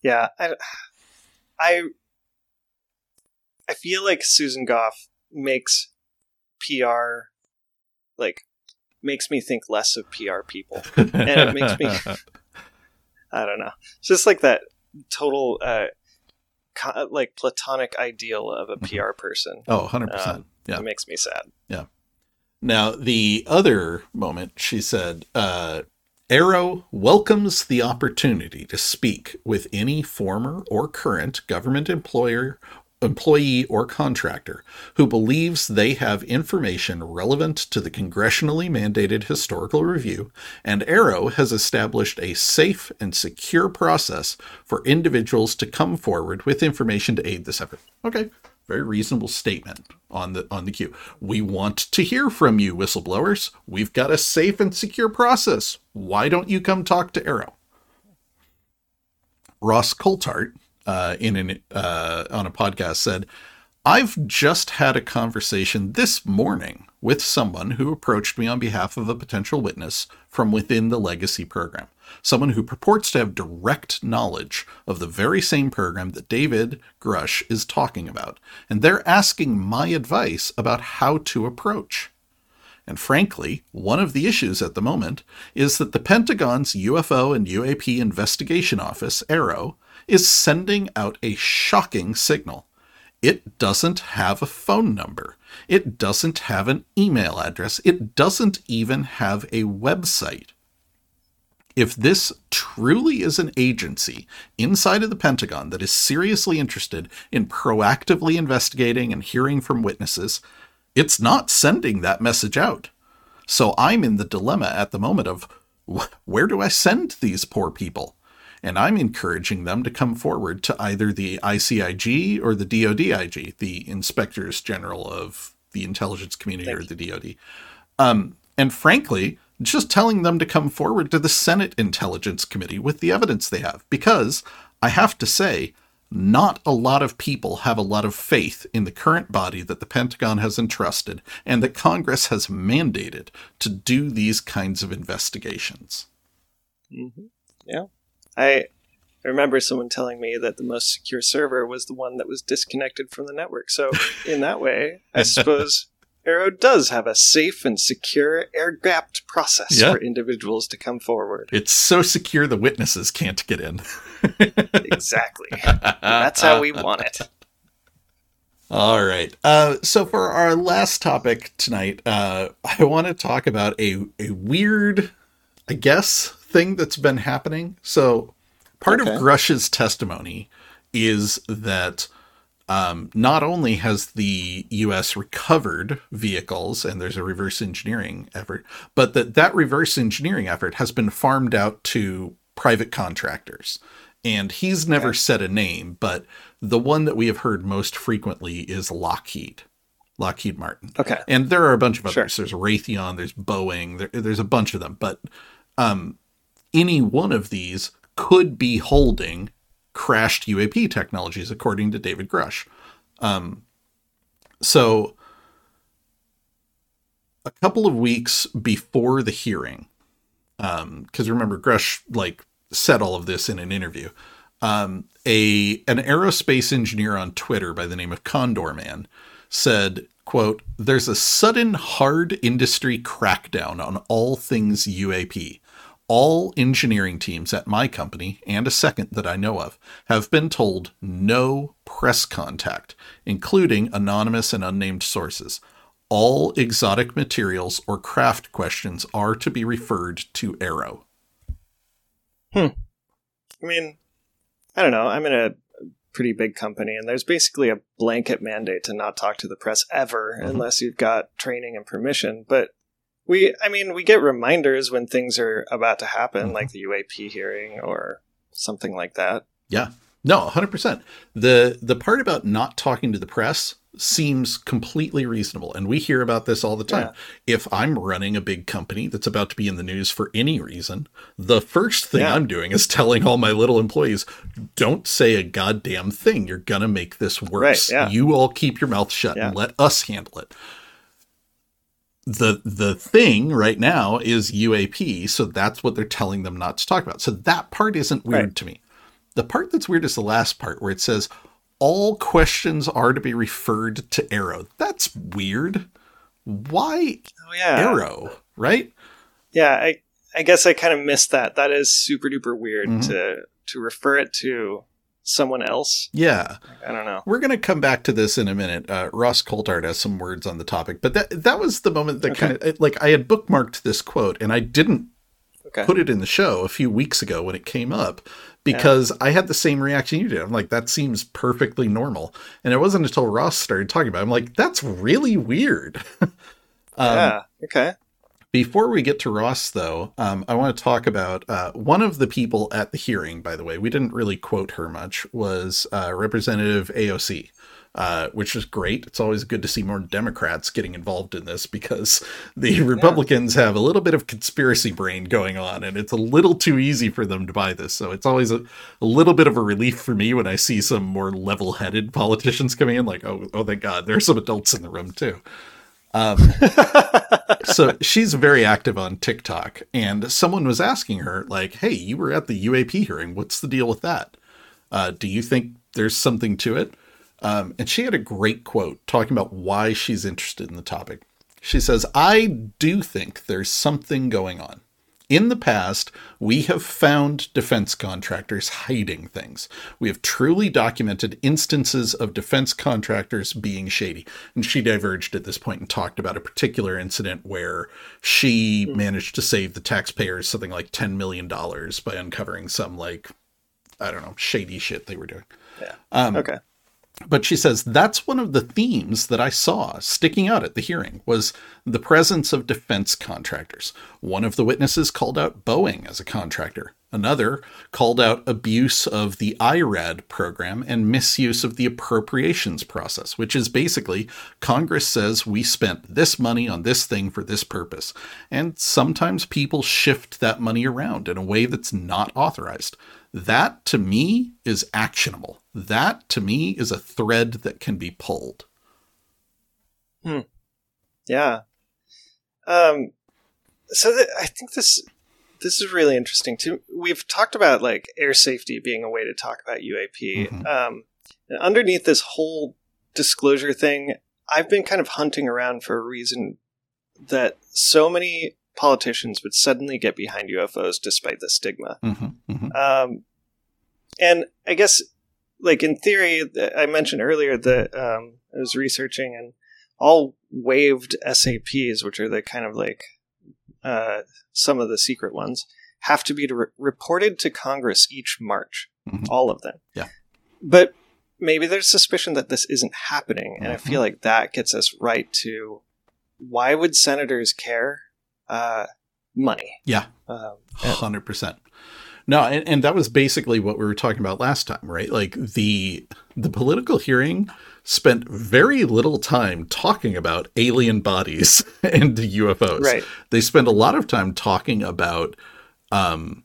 yeah, I, I, I feel like Susan Goff makes PR like makes me think less of PR people, and it makes me I don't know. It's just like that total uh, co- like platonic ideal of a mm-hmm. PR person. Oh, 100%. Um, yeah. It makes me sad. Yeah. Now, the other moment she said, uh, AARO welcomes the opportunity to speak with any former or current government employer employee or contractor who believes they have information relevant to the congressionally mandated historical review, and AARO has established a safe and secure process for individuals to come forward with information to aid this effort. Okay, very reasonable statement on the on the queue. We want to hear from you, whistleblowers. We've got a safe and secure process. Why don't you come talk to AARO? Ross Coulthart, uh, in an uh, on a podcast said, "I've just had a conversation this morning with someone who approached me on behalf of a potential witness from within the legacy program." Someone who purports to have direct knowledge of the very same program that David Grusch is talking about, and they're asking my advice about how to approach. And frankly, one of the issues at the moment is that the Pentagon's UFO and UAP Investigation Office, AARO, is sending out a shocking signal. It doesn't have a phone number. It doesn't have an email address. It doesn't even have a website. If this truly is an agency inside of the Pentagon that is seriously interested in proactively investigating and hearing from witnesses, it's not sending that message out. So I'm in the dilemma at the moment of where do I send these poor people? And I'm encouraging them to come forward to either the ICIG or the DODIG, the Inspectors General of the Intelligence Community or the DOD. Um, and frankly, just telling them to come forward to the Senate Intelligence Committee with the evidence they have. Because I have to say, not a lot of people have a lot of faith in the current body that the Pentagon has entrusted and that Congress has mandated to do these kinds of investigations. Mm-hmm. Yeah. I remember someone telling me that the most secure server was the one that was disconnected from the network. So, in that way, I suppose AARO does have a safe and secure air gapped process Yeah. for individuals to come forward. It's so secure the witnesses can't get in. exactly. That's how we want it. All right. Uh, so for our last topic tonight, uh, I want to talk about a, a weird, I guess, thing that's been happening. So part Okay. of Grusch's testimony is that um, not only has the U.S. recovered vehicles and there's a reverse engineering effort, but that that reverse engineering effort has been farmed out to private contractors. And he's never Okay. said a name, but the one that we have heard most frequently is Lockheed, Lockheed Martin. Okay. And there are a bunch of Sure. others. There's Raytheon, there's Boeing, there, there's a bunch of them. But um, any one of these could be holding crashed UAP technologies, according to David Grusch. Um, so, a couple of weeks before the hearing, because remember, Grusch like said all of this in an interview. Um, a an aerospace engineer on Twitter by the name of Condor Man said, "quote There's a sudden hard industry crackdown on all things UAP." All engineering teams at my company, and a second that I know of, have been told no press contact, including anonymous and unnamed sources. All exotic materials or craft questions are to be referred to AARO. Hmm. I mean, I don't know. I'm in a pretty big company, and there's basically a blanket mandate to not talk to the press ever Mhm. unless you've got training and permission. But we, I mean, we get reminders when things are about to happen, Mhm. like the UAP hearing or something like that. Yeah. No, 100%. The the part about not talking to the press seems completely reasonable and we hear about this all the time. If I'm running a big company that's about to be in the news for any reason, the first thing Yeah. I'm doing is telling all my little employees, don't say a goddamn thing. You're going to make this worse. Right, yeah. You all keep your mouth shut Yeah. and let us handle it. The the thing right now is UAP, so that's what they're telling them not to talk about. So that part isn't weird Right. to me. The part that's weird is the last part where it says all questions are to be referred to AARO. That's weird. Why Oh yeah, AARO, right? yeah. I I guess I kind of missed that. That is super duper weird Mhm. to to refer it to someone else. Yeah. I don't know. We're going to come back to this in a minute. Uh, Ross Coulthart has some words on the topic, but that that was the moment that Okay. kind of like I had bookmarked this quote and I didn't Okay. put it in the show a few weeks ago when it came up because I had the same reaction you did. I'm like, that seems perfectly normal. And it wasn't until Ross started talking about it, I'm like, that's really weird. um, yeah. Okay. Before we get to Ross, though, um, I want to talk about uh, one of the people at the hearing, by the way, we didn't really quote her much, was uh, Representative AOC. Uh, which is great. It's always good to see more Democrats getting involved in this because the Republicans have a little bit of conspiracy brain going on, and it's a little too easy for them to buy this. So it's always a, a little bit of a relief for me when I see some more level-headed politicians coming in. Like, oh, oh, thank God, there's some adults in the room too. Um, so she's very active on TikTok, and someone was asking her, like, "Hey, you were at the UAP hearing. What's the deal with that? Uh, do you think there's something to it?" Um, and she had a great quote talking about why she's interested in the topic. She says, "I do think there's something going on." In the past, we have found defense contractors hiding things. We have truly documented instances of defense contractors being shady. And she diverged at this point and talked about a particular incident where she managed to save the taxpayers something like $10 million by uncovering some, like, I don't know, shady shit they were doing. Yeah. Um, Okay. But she says that's one of the themes that I saw sticking out at the hearing was the presence of defense contractors. One of the witnesses called out Boeing as a contractor. Another called out abuse of the IRAD program and misuse of the appropriations process, which is basically Congress says we spent this money on this thing for this purpose. And sometimes people shift that money around in a way that's not authorized. That to me is actionable. That to me is a thread that can be pulled. Yeah. Um, so th- I think this this is really interesting too. We've talked about like air safety being a way to talk about UAP. Mhm. Um, underneath this whole disclosure thing, I've been kind of hunting around for a reason that so many politicians would suddenly get behind UFOs despite the stigma. Mm-hmm, mm-hmm. Um, and I guess, like in theory, I mentioned earlier that um, I was researching, and all waived SAPs, which are the kind of like uh, some of the secret ones, have to be re- reported to Congress each March. Mhm. All of them. Yeah. But maybe there's suspicion that this isn't happening, and I feel like that gets us right to why would senators care? Uh, money. Yeah. Um, Hundred percent. No, and, and that was basically what we were talking about last time, right? Like the the political hearing spent very little time talking about alien bodies and UFOs. Right. They spent a lot of time talking about um,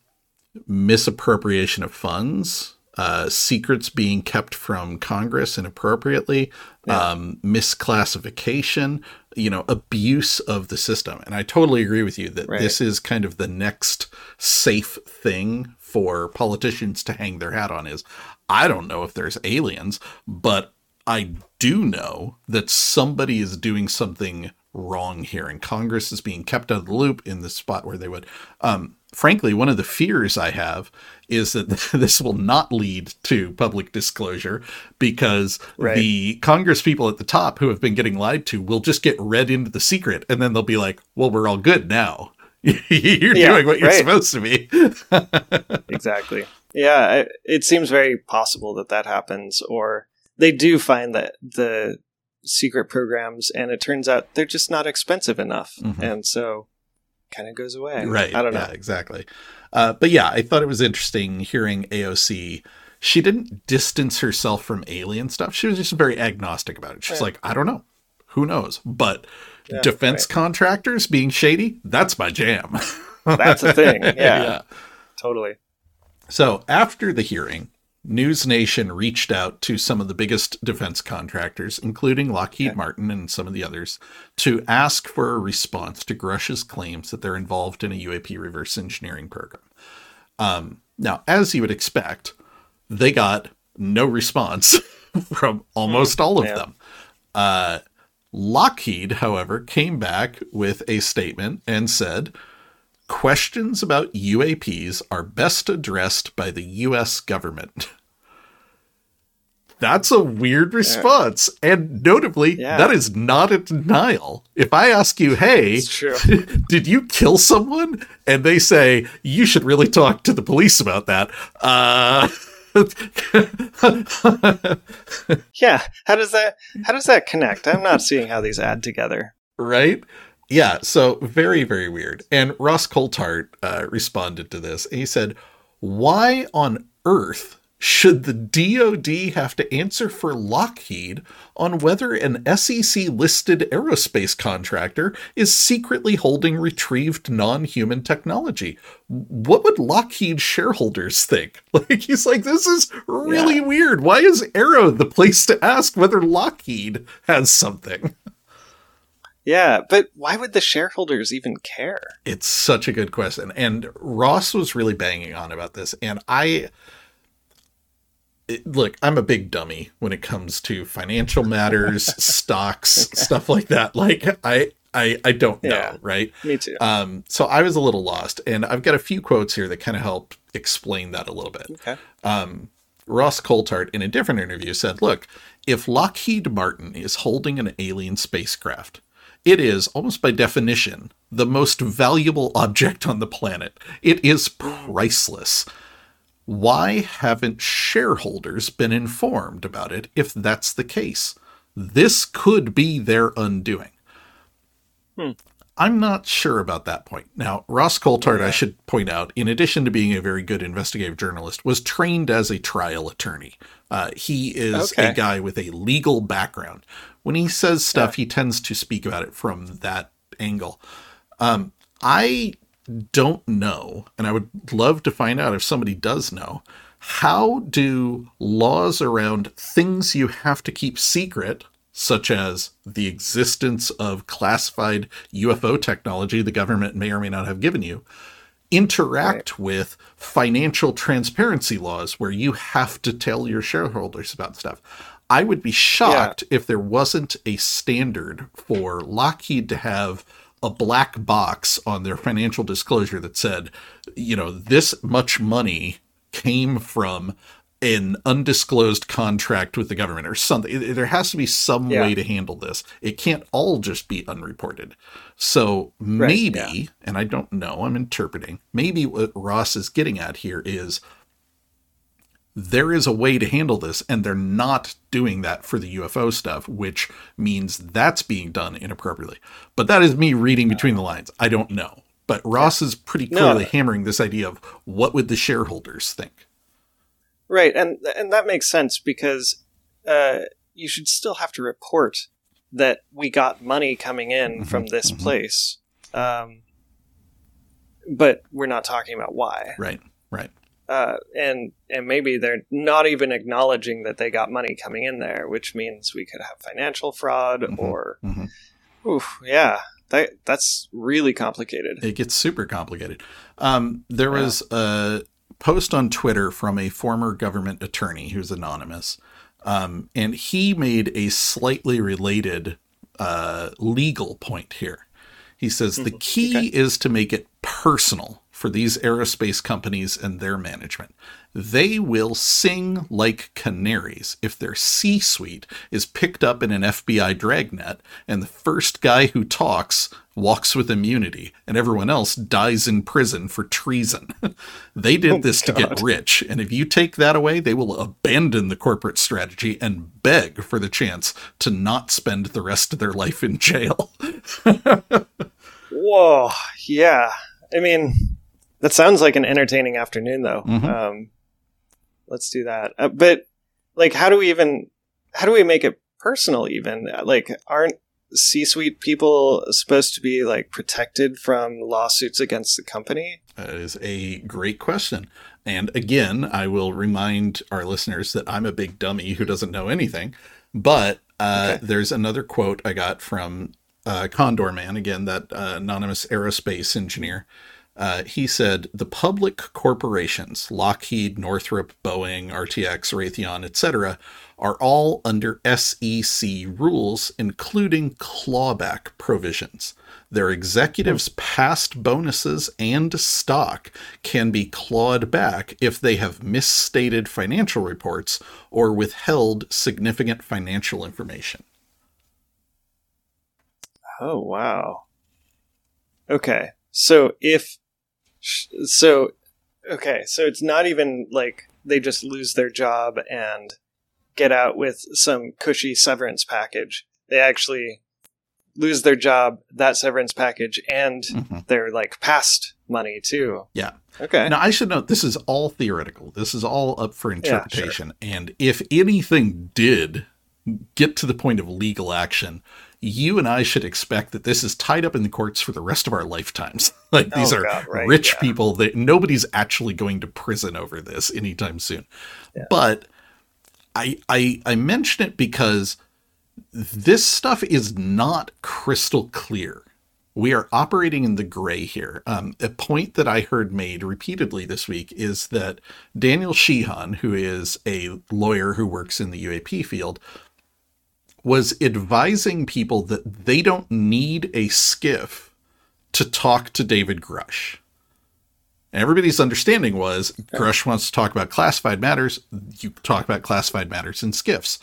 misappropriation of funds, uh, secrets being kept from Congress inappropriately, Yeah. um, misclassification, you know, abuse of the system. And I totally agree with you that Right. this is kind of the next safe thing for politicians to hang their hat on is I don't know if there's aliens, but I do know that somebody is doing something wrong here, and Congress is being kept out of the loop in the spot where they would. Um, frankly, one of the fears I have is that this will not lead to public disclosure because Right. the Congress people at the top who have been getting lied to will just get read into the secret, and then they'll be like, "Well, we're all good now." you're Yeah, doing what you're right. supposed to be. exactly. Yeah, it seems very possible that that happens, or they do find that the secret programs, and it turns out they're just not expensive enough, Mhm. and so kind of goes away. Right. I don't yeah, know. exactly. Uh, but yeah, I thought it was interesting hearing AOC. She didn't distance herself from alien stuff. She was just very agnostic about it. She's Yeah. like, I don't know. Who knows? But Yeah, defense contractors being shady, that's my jam. That's a thing. Yeah, totally. So after the hearing, News Nation reached out to some of the biggest defense contractors, including Lockheed Okay. Martin and some of the others, to ask for a response to Grusch's claims that they're involved in a UAP reverse engineering program. Um, now, as you would expect, they got no response from almost all of yeah. them. Uh, Lockheed, however, came back with a statement and said, Questions about UAPs are best addressed by the US government. That's a weird response. And notably, Yeah. that is not a denial. If I ask you, hey, did you kill someone? And they say, you should really talk to the police about that. Uh, Yeah, how does that how does that connect? I'm not seeing how these add together. right? Yeah, so very, very weird. And Ross Coulthart uh, responded to this. And he said, Why on earth should the DoD have to answer for Lockheed on whether an SEC listed aerospace contractor is secretly holding retrieved non human technology? What would Lockheed shareholders think? Like, he's like, this is really Yeah. weird. Why is AARO the place to ask whether Lockheed has something? Yeah, but why would the shareholders even care? It's such a good question. And Ross was really banging on about this. And I it- look, I'm a big dummy when it comes to financial matters, stocks, stuff like that. Like I I I don't know, Yeah. right? Me too. Um so I was a little lost and I've got a few quotes here that kind of help explain that a little bit. okay. Um, Ross Coulthart, in a different interview, said, Look, if Lockheed Martin is holding an alien spacecraft, it is, almost by definition, the most valuable object on the planet. It is priceless. Why haven't shareholders been informed about it if that's the case? This could be their undoing. I'm not sure about that point. Now, Ross Coulthart, I should point out, in addition to being a very good investigative journalist, was trained as a trial attorney. Uh, he is Okay. a guy with a legal background. When he says stuff, he tends to speak about it from that angle. Um, I don't know, and I would love to find out if somebody does know. How do laws around things you have to keep secret, such as the existence of classified UFO technology the government may or may not have given you, interact with financial transparency laws where you have to tell your shareholders about stuff? I would be shocked yeah. if there wasn't a standard for Lockheed to have a black box on their financial disclosure that said, you know, this much money came from an undisclosed contract with the government or something. There has to be some yeah. way to handle this. It can't all just be unreported. So maybe, right, yeah. and I don't know, I'm interpreting, maybe what Ross is getting at here is there is a way to handle this, and they're not doing that for the UFO stuff, which means that's being done inappropriately. But that is me reading between the lines. I don't know. But Ross is pretty clearly no. hammering this idea of what would the shareholders think. Right, and and that makes sense because uh, you should still have to report that we got money coming in mm-hmm, from this mm-hmm. place, um, but we're not talking about why. Right, right uh, and and maybe they're not even acknowledging that they got money coming in there, which means we could have financial fraud mm-hmm. or, mm-hmm. oof, yeah, that that's really complicated. It gets super complicated. Um, there yeah. was a post on Twitter from a former government attorney who's anonymous, um, and he made a slightly related uh, legal point here. He says mm-hmm. the key okay. is to make it personal for these aerospace companies and their management. They will sing like canaries if their C suite is picked up in an FBI dragnet and the first guy who talks walks with immunity and everyone else dies in prison for treason. they did oh, this God. to get rich, and if you take that away, they will abandon the corporate strategy and beg for the chance to not spend the rest of their life in jail. Whoa, yeah. I mean, that sounds like an entertaining afternoon, though. Mm-hmm. Um, let's do that. Uh, but like, how do we even? How do we make it personal? Even like, aren't C-suite people supposed to be like protected from lawsuits against the company? That is a great question. And again, I will remind our listeners that I'm a big dummy who doesn't know anything. But uh, okay. there's another quote I got from uh, Condor Man, again, that uh, anonymous aerospace engineer. Uh, he said the public corporations, Lockheed, Northrop, Boeing, RTX, Raytheon, etc., are all under SEC rules, including clawback provisions. Their executives' past bonuses and stock can be clawed back if they have misstated financial reports or withheld significant financial information. Oh, wow. Okay. So if so okay, so it's not even like they just lose their job and get out with some cushy severance package. They actually lose their job, that severance package, and mm-hmm. their like past money too. Yeah. Okay. Now I should note this is all theoretical. This is all up for interpretation. Yeah, sure. And if anything did get to the point of legal action, you and I should expect that this is tied up in the courts for the rest of our lifetimes. like these oh, are God, right, rich yeah. people that nobody's actually going to prison over this anytime soon. Yeah. But I, I I mention it because this stuff is not crystal clear. We are operating in the gray here. Um, a point that I heard made repeatedly this week is that Daniel Sheehan, who is a lawyer who works in the UAP field, was advising people that they don't need a SCIF to talk to David Grusch. And everybody's understanding was okay. Grusch wants to talk about classified matters. You talk about classified matters in SCIFs.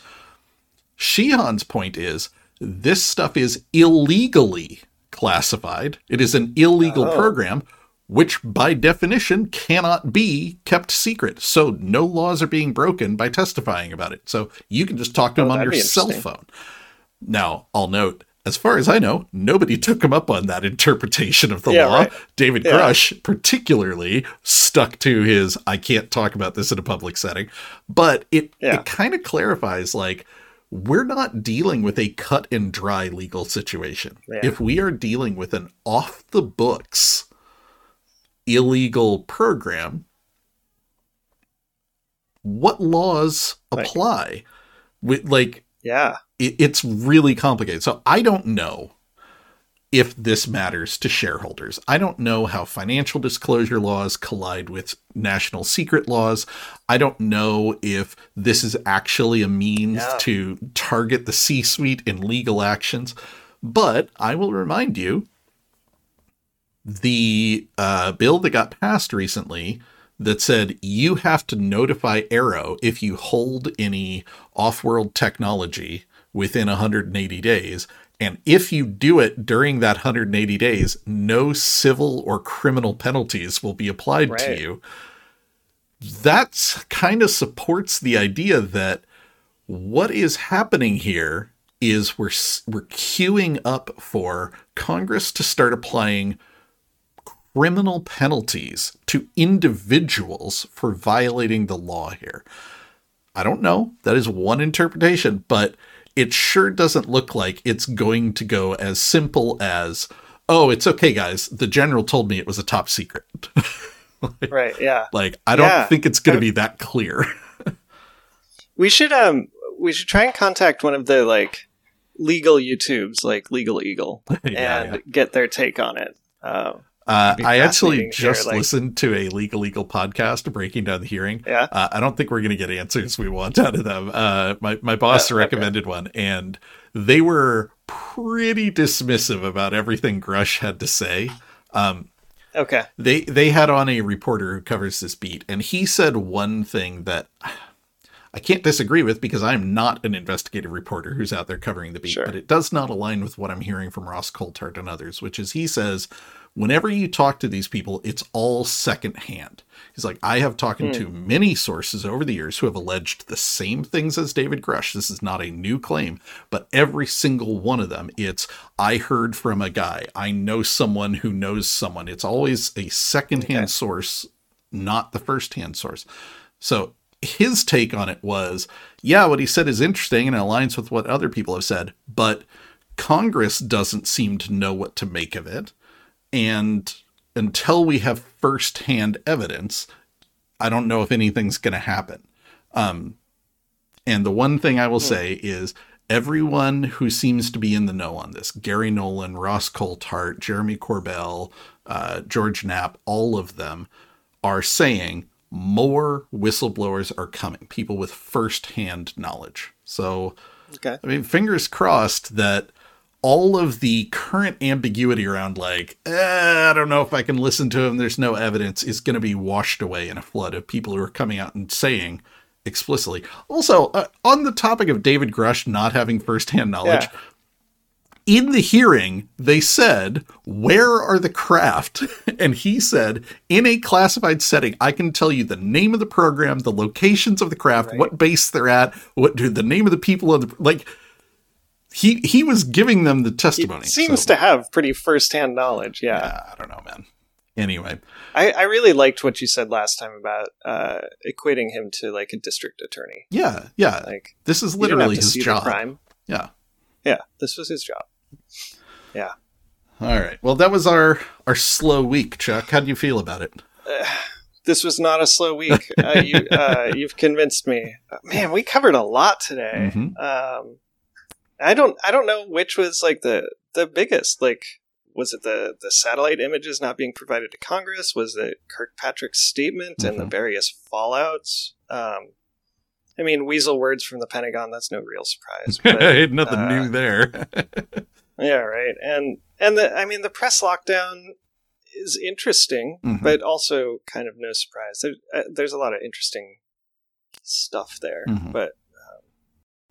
Sheehan's point is this stuff is illegally classified. It is an illegal oh. program which by definition cannot be kept secret. So no laws are being broken by testifying about it. So you can just talk to oh, him on your cell phone. Now, I'll note, as far as I know, nobody took him up on that interpretation of the yeah, law. Right. David yeah. Grusch, particularly, stuck to his I can't talk about this in a public setting. But it, yeah. it kind of clarifies like, we're not dealing with a cut and dry legal situation. If we are dealing with an off the books illegal program, what laws apply? With like, yeah, it, it's really complicated. So I don't know if this matters to shareholders. I don't know how financial disclosure laws collide with national secret laws. I don't know if this is actually a means Yeah. to target the C suite in legal actions. But I will remind you the uh, bill that got passed recently that said you have to notify AARO if you hold any off world technology within 180 days. And if you do it during that 180 days, no civil or criminal penalties will be applied to you. That kind of supports the idea that what is happening here is we're we're queuing up for Congress to start applying criminal penalties to individuals for violating the law here. I don't know. That is one interpretation, but it sure doesn't look like it's going to go as simple as, oh, it's okay, guys. The general told me it was a top secret. Right. Yeah. like, I don't Yeah. think it's going to be that clear. We should um we should try and contact one of the like legal YouTubes like Legal Eagle Yeah, and yeah. get their take on it. Um, Uh, I actually just like- listened to a legal legal podcast breaking down the hearing. yeah. Uh, I don't think we're going to get answers we want out of them. Uh, my my boss Uh, okay. recommended one, and they were pretty dismissive about everything Grusch had to say. Um, Okay. they they had on a reporter who covers this beat, and he said one thing that I can't disagree with because I'm not an investigative reporter who's out there covering the beat, Sure. but it does not align with what I'm hearing from Ross Coulthart and others, which is he says whenever you talk to these people, it's all secondhand. He's like, I have talked to hmm. many sources over the years who have alleged the same things as David Grusch. This is not a new claim, but every single one of them, it's I heard from a guy, I know someone who knows someone. It's always a secondhand Okay. source, not the firsthand source. So his take on it was, yeah, what he said is interesting and aligns with what other people have said, but Congress doesn't seem to know what to make of it. And until we have firsthand evidence, I don't know if anything's going to happen. Um, and the one thing I will say is everyone who seems to be in the know on this Garry Nolan, Ross Coulthart, Jeremy Corbell, uh, George Knapp, all of them are saying more whistleblowers are coming, people with firsthand knowledge. So, Okay. I mean, fingers crossed that all of the current ambiguity around, like, eh, I don't know if I can listen to him, there's no evidence, is going to be washed away in a flood of people who are coming out and saying explicitly. Also, uh, on the topic of David Grusch not having firsthand knowledge, Yeah. in the hearing, they said, Where are the craft? And he said, In a classified setting, I can tell you the name of the program, the locations of the craft, Right. what base they're at, what do the name of the people on the like. He he was giving them the He testimony. seems so- to have pretty firsthand knowledge. Yeah. Uh, I don't know, man. Anyway, I, I really liked what you said last time about uh, equating him to like a district attorney. yeah, yeah. Like This is have literally his job. crime. Yeah. Yeah, this was his job. Yeah. All right. Well, that was our our slow week, Chuck. How do you feel about it? This was not a slow week. uh, you, uh, you've convinced me. Man, we covered a lot today. Mhm. Um, I don't. I don't know which was like the the biggest. Like, was it the the satellite images not being provided to Congress? Was it Kirkpatrick's statement and the Mhm. various fallouts? Um, I mean, weasel words from the Pentagon. That's no real surprise. But, Nothing uh, new there. yeah, right. And and the I mean, the press lockdown is interesting, Mhm. but also kind of no surprise. There, uh, there's a lot of interesting stuff there, Mhm. but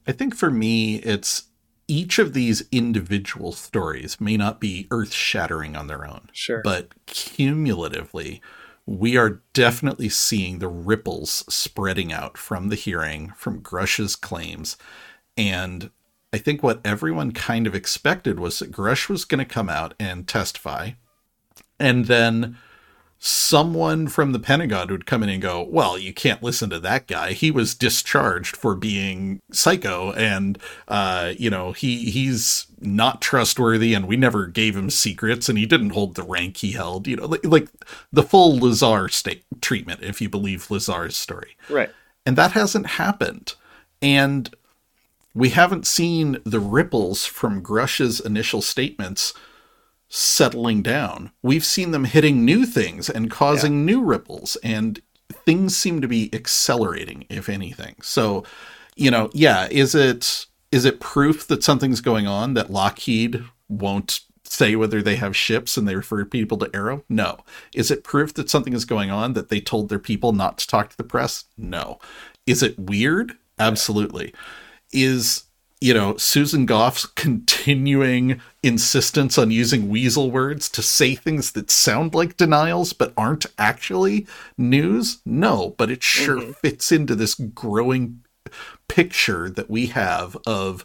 I think for me, it's each of these individual stories may not be earth shattering on their own, sure. but cumulatively, we are definitely seeing the ripples spreading out from the hearing, from Grusch's claims. And I think what everyone kind of expected was that Grusch was going to come out and testify. And then someone from the Pentagon would come in and go, Well, you can't listen to that guy. He was discharged for being psycho and uh, you know, he he's not trustworthy and we never gave him secrets and he didn't hold the rank he held, you know, like, like the full Lazar state treatment, if you believe Lazar's story. right. And that hasn't happened. And we haven't seen the ripples from Grusch's initial statements settling down. We've seen them hitting new things and causing yeah. new ripples, and things seem to be accelerating, if anything. So, you know, yeah, is it is it proof that something's going on that Lockheed won't say whether they have ships and they refer people to AARO? No. Is it proof that something is going on that they told their people not to talk to the press? No. Is it weird? Absolutely. Is you know, Susan Gough's continuing insistence on using weasel words to say things that sound like denials but aren't actually news? No, but it sure mm-hmm. fits into this growing picture that we have of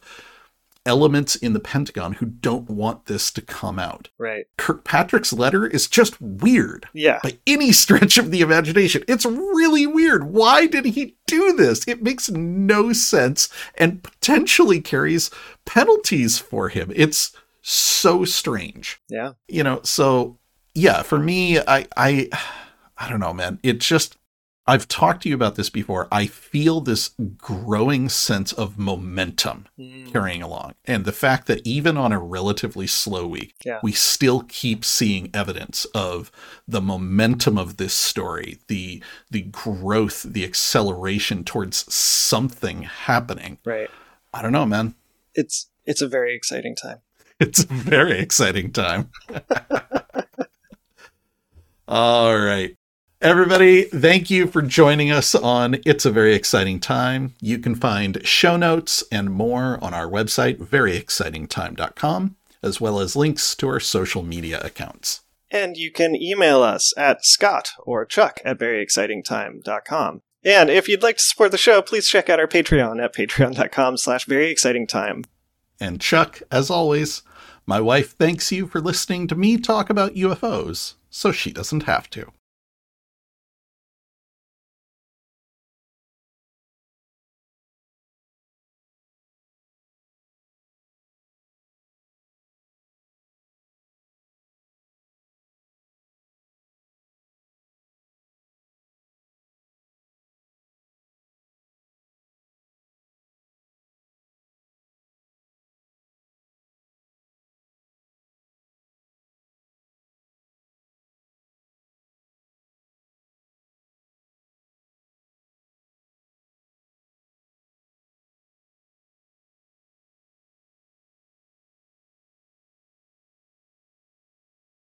elements in the Pentagon who don't want this to come out. Right. Kirkpatrick's letter is just weird. Yeah. By any stretch of the imagination. It's really weird. Why did he do this? It makes no sense and potentially carries penalties for him. It's so strange. Yeah. You know, so yeah, for me, I I I don't know, man. It just I've talked to you about this before. I feel this growing sense of momentum mm. carrying along. And the fact that even on a relatively slow week, yeah. we still keep seeing evidence of the momentum of this story, the the growth, the acceleration towards something happening. Right. I don't know, man. It's it's a very exciting time. It's a very exciting time. All right. Everybody, thank you for joining us on It's a Very Exciting Time. You can find show notes and more on our website, veryexcitingtime.com, as well as links to our social media accounts. And you can email us at scott or chuck at veryexcitingtime.com. And if you'd like to support the show, please check out our Patreon at patreon.com slash veryexcitingtime. And Chuck, as always, my wife thanks you for listening to me talk about UFOs, so she doesn't have to.